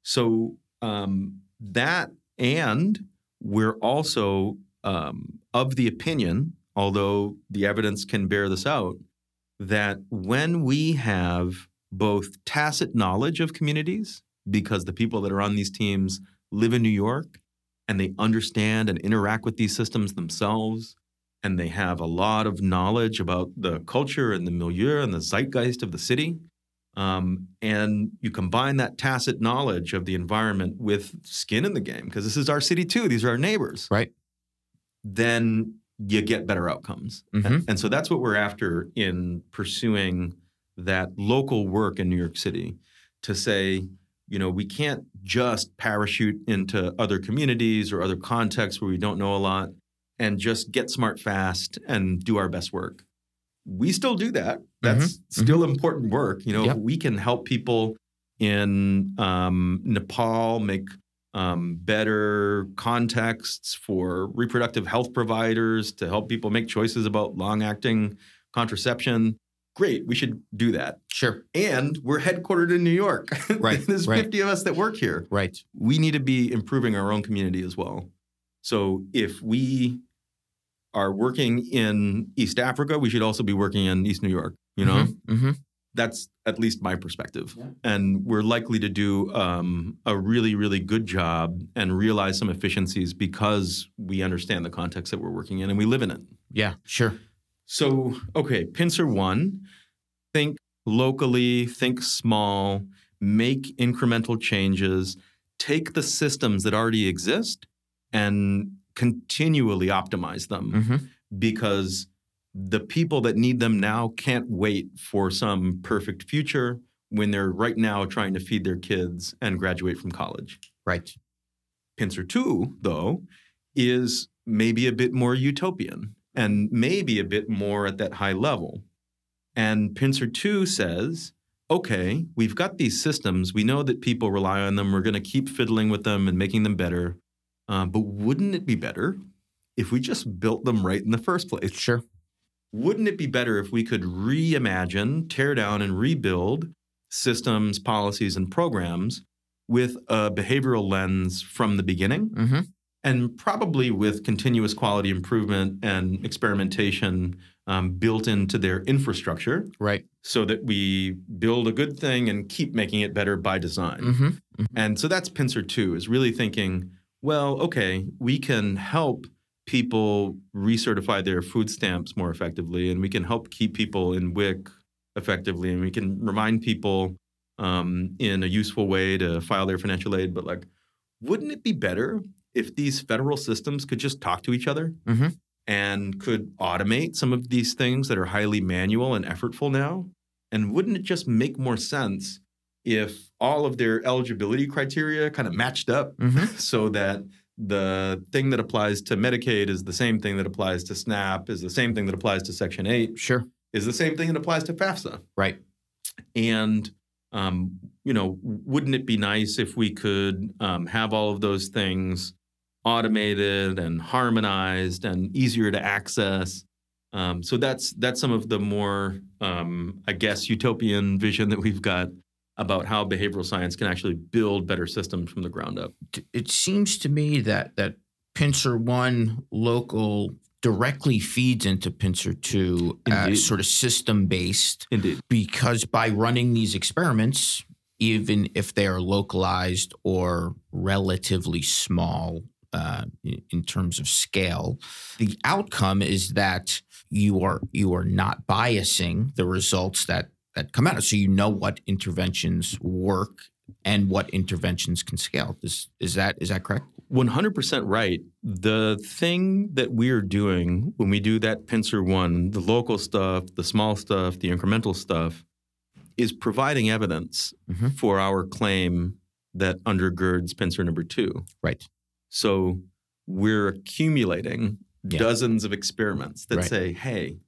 So um, that, and we're also um, of the opinion, although the evidence can bear this out, that when we have both tacit knowledge of communities, because the people that are on these teams live in New York and they understand and interact with these systems themselves, and they have a lot of knowledge about the culture and the milieu and the zeitgeist of the city. Um, and you combine that tacit knowledge of the environment with skin in the game, because this is our city too, these are our neighbors
Right.
Then you get better outcomes.
Mhm.
And so that's what we're after in pursuing that local work in New York City to say, you know, we can't just parachute into other communities or other contexts where we don't know a lot and just get smart fast and do our best work. We still do that. That's still important work. You know,
Yep.
we can help people in um, Nepal make um, better contexts for reproductive health providers to help people make choices about long acting contraception. Great, we should do that.
Sure.
And we're headquartered in New York.
Right,
There's
right.
50 of us that work here.
Right.
We need to be improving our own community as well. So if we are working in East Africa, we should also be working in East New York. You know,
hmm
that's at least my perspective.
Yeah.
And we're likely to do um, a really, really good job and realize some efficiencies because we understand the context that we're working in and we live in it.
Yeah. Sure.
So, okay, pincer one think locally, think small, make incremental changes, take the systems that already exist and continually optimize them
Mm-hmm.
because the people that need them now can't wait for some perfect future when they're right now trying to feed their kids and graduate from college.
Right.
Pincer 2, though, is maybe a bit more utopian and maybe a bit more at that high level. And Pincer 2 says, okay, we've got these systems. We know that people rely on them. We're going to keep fiddling with them and making them better. Uh, but wouldn't it be better if we just built them right in the first place?
Sure.
Wouldn't it be better if we could reimagine, tear down, and rebuild systems, policies, and programs with a behavioral lens from the beginning?
Mm-hmm.
and probably with continuous quality improvement and experimentation um, built into their infrastructure
Right.
so that we build a good thing and keep making it better by design.
Mm-hmm.
And so that's Pincer 2 is really thinking, well, okay, we can help people recertify their food stamps more effectively and we can help keep people in WIC effectively and we can remind people um, in a useful way to file their financial aid. But like, wouldn't it be better if these federal systems could just talk to each other
Mhm.
and could automate some of these things that are highly manual and effortful now? And wouldn't it just make more sense if all of their eligibility criteria kind of matched up
Mm-hmm.
so that the thing that applies to Medicaid is the same thing that applies to SNAP, is the same thing that applies to Section 8,
Sure.
is the same thing that applies to FAFSA?
Right.
And um, you know, wouldn't it be nice if we could um, have all of those things automated and harmonized and easier to access? Um, so that's that's some of the more, um, I guess, utopian vision that we've got about how behavioral science can actually build better systems from the ground up.
It seems to me that that Pincer One local directly feeds into Pincer Two as sort of system based
Indeed.
because by running these experiments, even if they are localized or relatively small uh, in terms of scale, the outcome is that you are you are not biasing the results that that come out. So you know what interventions work and what interventions can scale. Is is that is that correct?
100% right. The thing that we're doing when we do that pincer one, the local stuff, the small stuff, the incremental stuff, is providing evidence
Mhm.
for our claim that undergirds pincer number two.
Right.
So we're accumulating
Yeah.
dozens of experiments that
Right.
say, hey,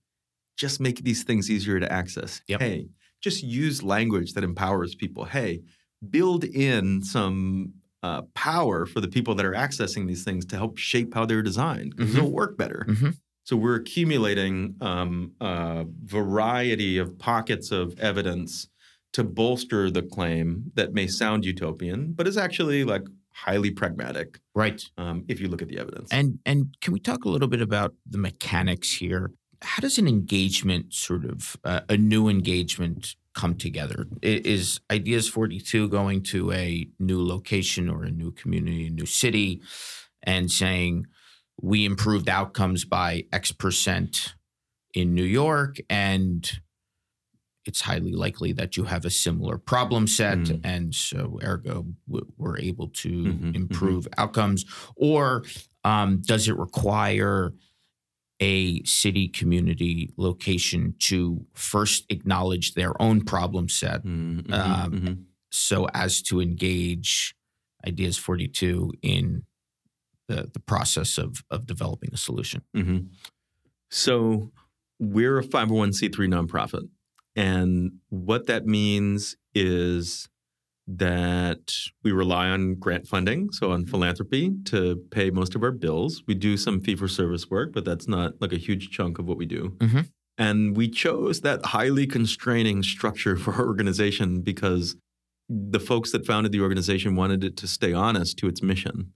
just make these things easier to access.
Yep.
Hey, just use language that empowers people. Hey, build in some uh, power for the people that are accessing these things to help shape how they're designed because
Mhm.
it'll work better.
Mhm.
So we're accumulating um, a variety of pockets of evidence to bolster the claim that may sound utopian, but is actually like highly pragmatic
Right.
um, if you look at the evidence.
And and can we talk a little bit about the mechanics here? How does an engagement sort of uh, a new engagement come together? Is Ideas 42 going to a new location or a new community, a new city and saying we improved outcomes by X percent in New York and it's highly likely that you have a similar problem set
Mm.
and so ergo we're able to
Mhm,
improve outcomes or um, does it require a city community location to first acknowledge their own problem set
Mhm, mhm,
Um,
mhm.
so as to engage ideas 42 in the, the process of, of developing a solution
Mhm. So we're a 501c3 nonprofit. And what that means is that we rely on grant funding, so on philanthropy, to pay most of our bills. We do some fee for service work, but that's not like a huge chunk of what we do.
Mhm.
And we chose that highly constraining structure for our organization because the folks that founded the organization wanted it to stay honest to its mission.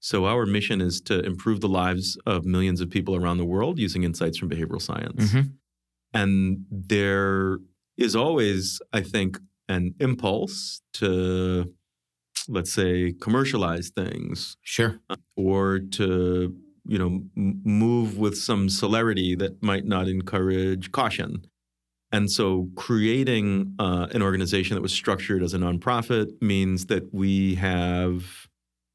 So our mission is to improve the lives of millions of people around the world using insights from behavioral science.
Mhm.
And there is always, I think, an impulse to, let's say, commercialize things
sure
or to, you know, m- move with some celerity that might not encourage caution. And so creating uh, an organization that was structured as a nonprofit means that we have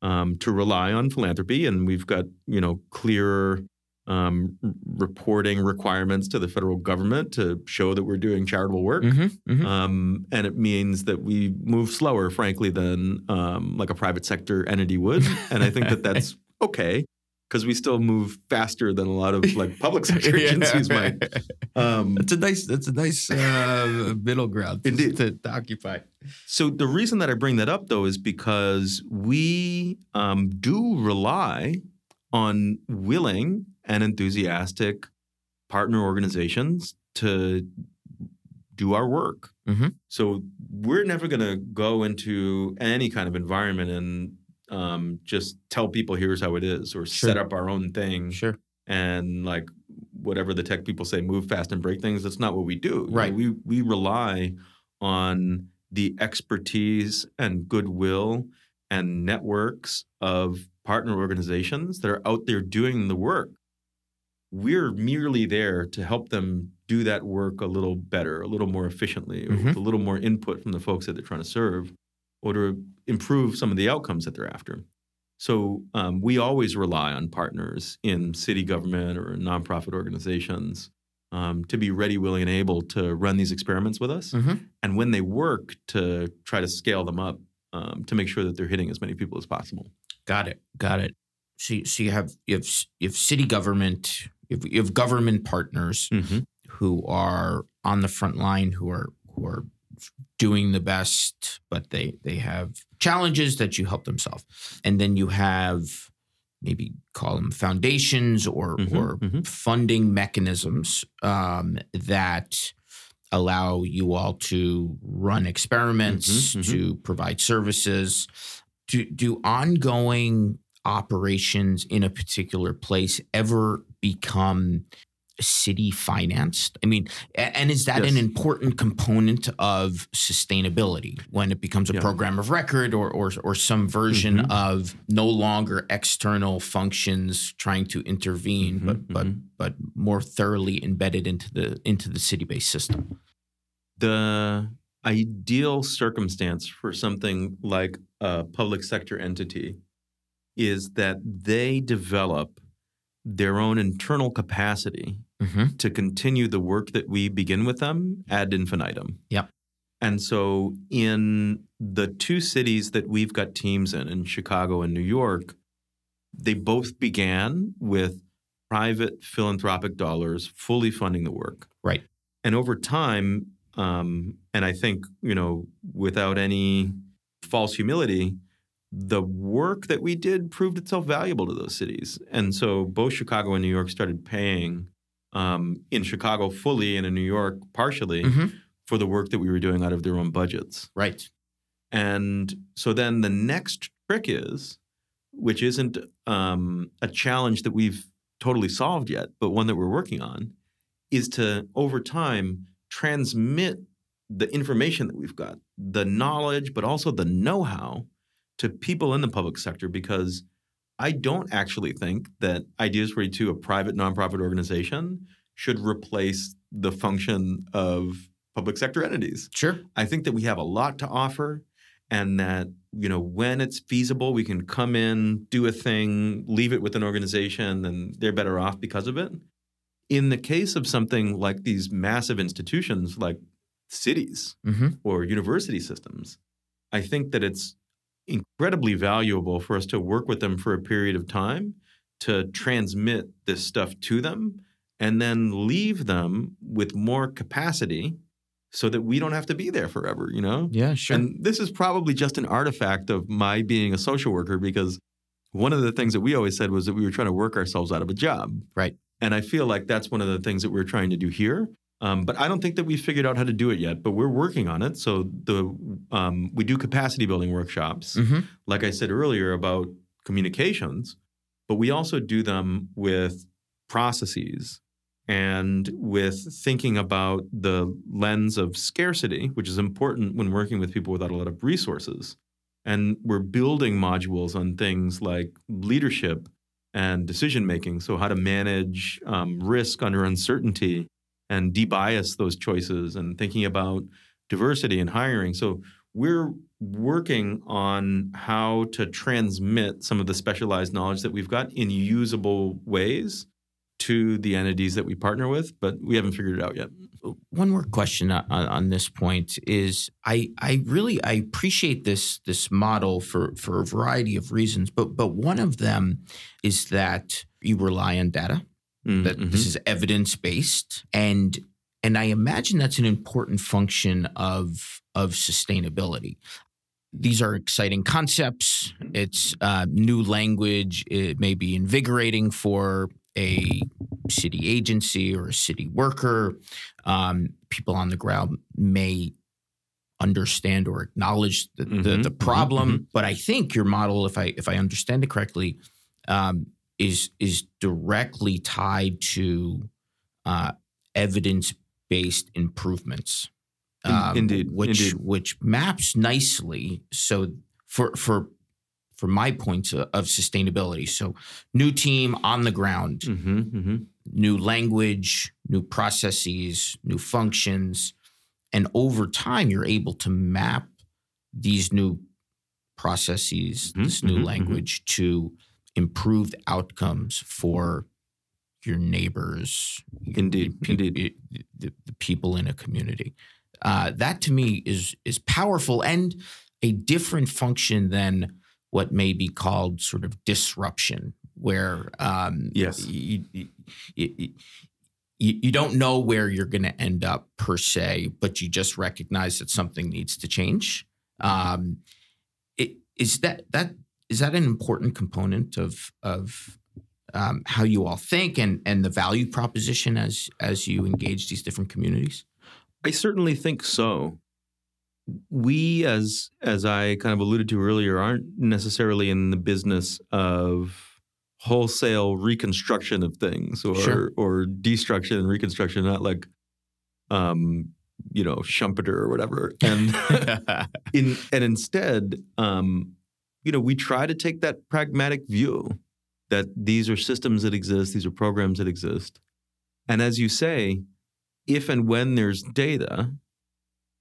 um, to rely on philanthropy, and we've got you know clearer um, reporting requirements to the federal government to show that we're doing charitable work.
Mm-hmm, mm-hmm.
Um, and it means that we move slower, frankly, than um, like a private sector entity would. And I think that that's okay because we still move faster than a lot of like public sector agencies might. Um,
that's a nice. That's a nice uh, middle ground to,
Indeed.
to, to occupy.
So the reason that I bring that up though is because we um, do rely on willing and enthusiastic partner organizations to do our work.
Mhm.
So we're never going to go into any kind of environment and um, just tell people here's how it is or
Sure.
set up our own thing
Sure.
and like whatever the tech people say move fast and break things that's not what we do You know,
Right.
we we rely on the expertise and goodwill and networks of partner organizations that are out there doing the work we're merely there to help them do that work a little better a little more efficiently or
Mhm.
with a little more input from the folks that they're trying to serve or to improve some of the outcomes that they're after so um, we always rely on partners in city government or nonprofit organizations um, to be ready, willing, and able to run these experiments with us.
Mhm.
And when they work, to try to scale them up um, to make sure that they're hitting as many people as possible.
Got it. Got it. So, so you have you have you have city government, you have, you have government partners who are on the front line, who are who are doing the best, but they they have challenges that you help them solve, and then you have maybe call them foundations or
Mhm,
or
mhm.
funding mechanisms um, that allow you all to run experiments,
Mhm, mhm.
to provide services. to do ongoing operations in a particular place ever become city financed? I mean, and is that an important component of sustainability when it becomes a
Yeah.
program of record or or, or some version
Mhm.
of no longer external functions trying to intervene,
Mhm,
but but
mhm.
but more thoroughly embedded into the into the city based system?
The ideal circumstance for something like a public sector entity is that they develop their own internal capacity
Mm-hmm.
to continue the work that we begin with them ad infinitum.
Yep.
And so in the two cities that we've got teams in, in Chicago and New York, they both began with private philanthropic dollars fully funding the work.
Right.
And over time, um, and I think, you know, without any false humility, the work that we did proved itself valuable to those cities. And so both Chicago and New York started paying um, in Chicago fully and in New York partially
Mhm.
for the work that we were doing out of their own budgets.
Right.
And so then the next trick is, which isn't um, a challenge that we've totally solved yet, but one that we're working on, is to over time transmit the information that we've got, the knowledge, but also the know how to people in the public sector because I don't actually think that Ideas 42, a private nonprofit organization, should replace the function of public sector entities.
Sure.
I think that we have a lot to offer and that you know when it's feasible we can come in do a thing leave it with an organization and they're better off because of it in the case of something like these massive institutions like cities
Mm-hmm.
or university systems i think that it's incredibly valuable for us to work with them for a period of time to transmit this stuff to them and then leave them with more capacity so that we don't have to be there forever you know
Yeah. Sure.
and this is probably just an artifact of my being a social worker because one of the things that we always said was that we were trying to work ourselves out of a job.
Right.
And I feel like that's one of the things that we're trying to do here. Um, but I don't think that we've figured out how to do it yet, but we're working on it. So the um, we do capacity building workshops,
mm-hmm.
like I said earlier about communications, but we also do them with processes and with thinking about the lens of scarcity, which is important when working with people without a lot of resources. And we're building modules on things like leadership and decision making. So, how to manage um, risk under uncertainty and debias those choices and thinking about diversity and hiring. So we're working on how to transmit some of the specialized knowledge that we've got in usable ways to the entities that we partner with, but we haven't figured it out yet.
One more question on, on this point is I I really I appreciate this this model for for a variety of reasons, but but one of them is that you rely on data
Mm,
that this is evidence based and and I imagine that's an important function of of sustainability. These are exciting concepts. It's uh, new language. It may be invigorating for a city agency or a city worker. Um, people on the ground may understand or acknowledge the, the,
Mhm,
the
mhm,
problem. But I think your model, if I if I understand it correctly, um, is is directly tied to uh, evidence based improvements.
In- indeed,
which
indeed.
which maps nicely. So for for for my points of, of sustainability. So new team on the ground,
Mhm, mhm.
new language, new processes, new functions, and over time you're able to map these new processes,
Mhm,
this new
mhm, mhm.
language to improved outcomes for your neighbors,
Indeed,
your
indeed.
the, the people in a community. Uh, that to me is is powerful and a different function than what may be called sort of disruption, where um,
Yes.
you, you, you, you you don't know where you're going to end up per se, but you just recognize that something needs to change. Um, it, is that that is that an important component of of um, how you all think and and the value proposition as as you engage these different communities?
I certainly think so. We, as as I kind of alluded to earlier, aren't necessarily in the business of wholesale reconstruction of things or
Sure.
or destruction and reconstruction, not like um, you know, Schumpeter or whatever. And in and instead, um, you know, we try to take that pragmatic view that these are systems that exist, these are programs that exist. And as you say, if and when there's data,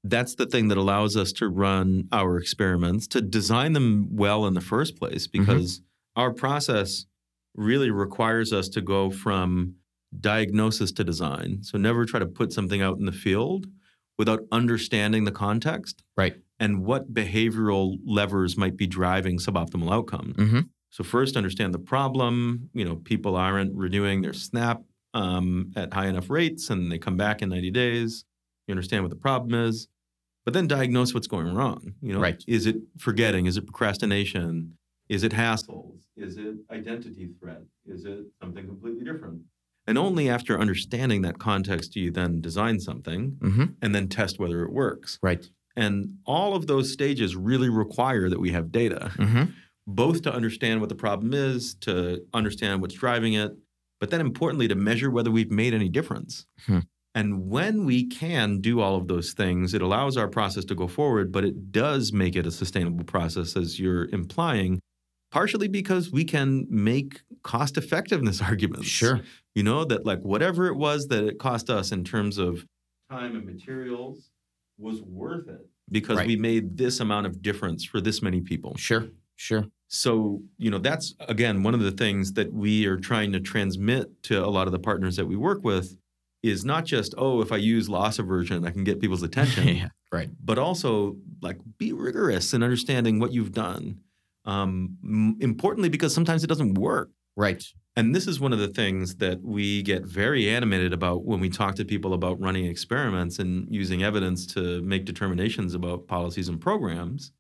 that's the thing that allows us to run our experiments, to design them well in the first place, mm-hmm. because our process really requires us to go from diagnosis to design. So never try to put something out in the field without understanding the context
right.
And what behavioral levers might be driving suboptimal outcomes.
hmm
So first, understand the problem. You know, people aren't renewing their SNAP um, at high enough rates, and they come back in 90 days. You understand what the problem is, but then diagnose what's going wrong. You know,
Right.
is it forgetting? Is it procrastination? Is it hassles? Is it identity threat? Is it something completely different? And only after understanding that context do you then design something
hmm
and then test whether it works.
Right.
And all of those stages really require that we have data
hmm
both to understand what the problem is, to understand what's driving it, but then importantly, to measure whether we've made any difference.
Hmm.
And when we can do all of those things, it allows our process to go forward, but it does make it a sustainable process, as you're implying, partially because we can make cost effectiveness arguments.
Sure.
You know, that like whatever it was that it cost us in terms of time and materials was worth it because
Right.
we made this amount of difference for this many people.
Sure. Sure.
So, you know, that's again one of the things that we are trying to transmit to a lot of the partners that we work with is not just, oh, if I use loss aversion, I can get people's attention,
yeah. Right.
but also like be rigorous in understanding what you've done. Um, m- importantly, because sometimes it doesn't work.
Right.
And this is one of the things that we get very animated about when we talk to people about running experiments and using evidence to make determinations about policies and programs.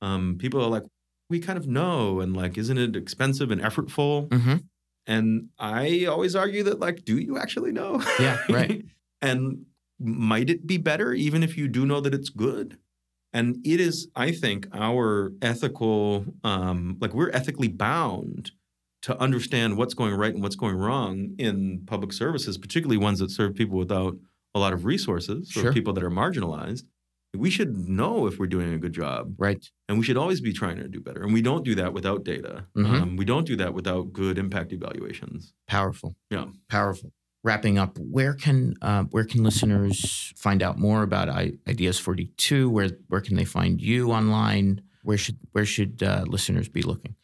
Um, people are like, we kind of know, and like, isn't it expensive and effortful?
hmm
And I always argue that, like, do you actually know?
Yeah, right.
and might it be better even if you do know that it's good? And it is, I think, our ethical, um, like, we're ethically bound to understand what's going right and what's going wrong in public services, particularly ones that serve people without a lot of resources or
Sure.
people that are marginalized. We should know if we're doing a good job
Right.
and we should always be trying to do better. And we don't do that without data.
Mhm.
Um, we don't do that without good impact evaluations.
Powerful.
Yeah.
Powerful. wrapping up, where can uh, where can listeners find out more about I- Ideas Forty Two? Where where can they find you online? Where should where should uh, listeners be looking?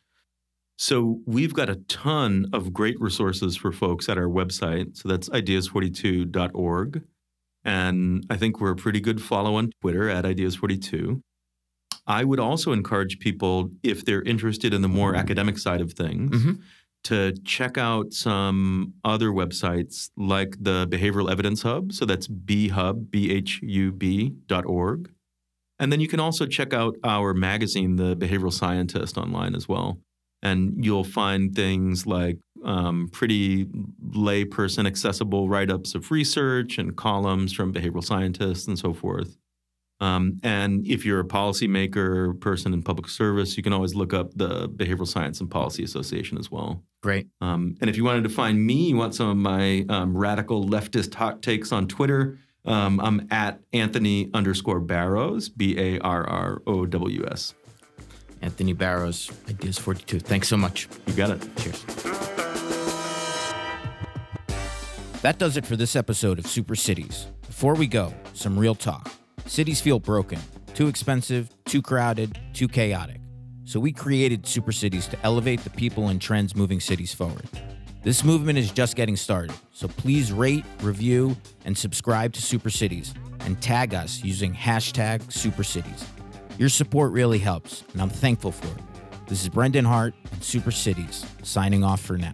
So we've got a ton of great resources for folks at our website. So that's ideas42.org. And I think we're a pretty good follow on Twitter at Ideas42. I would also encourage people, if they're interested in the more academic side of things,
Mhm.
to check out some other websites like the Behavioral Evidence Hub. So that's bhub, B-H-U-B dot org. And then you can also check out our magazine, The Behavioral Scientist, online as well. And you'll find things like um, pretty layperson accessible write ups of research and columns from behavioral scientists and so forth. Um, and if you're a policymaker, person in public service, you can always look up the Behavioral Science and Policy Association as well.
Great.
Um, and if you wanted to find me, you want some of my um, radical leftist hot takes on Twitter, um, I'm at Anthony underscore Barrows, B A R R O W S.
Anthony Barrows, Ideas Forty Two. Thanks so much.
You got it.
Cheers. That does it for this episode of Super Cities. Before we go, some real talk. Cities feel broken, too expensive, too crowded, too chaotic. So we created Super Cities to elevate the people and trends moving cities forward. This movement is just getting started, so please rate, review, and subscribe to Super Cities and tag us using hashtag Super Cities. Your support really helps, and I'm thankful for it. This is Brendan Hart and Super Cities, signing off for now.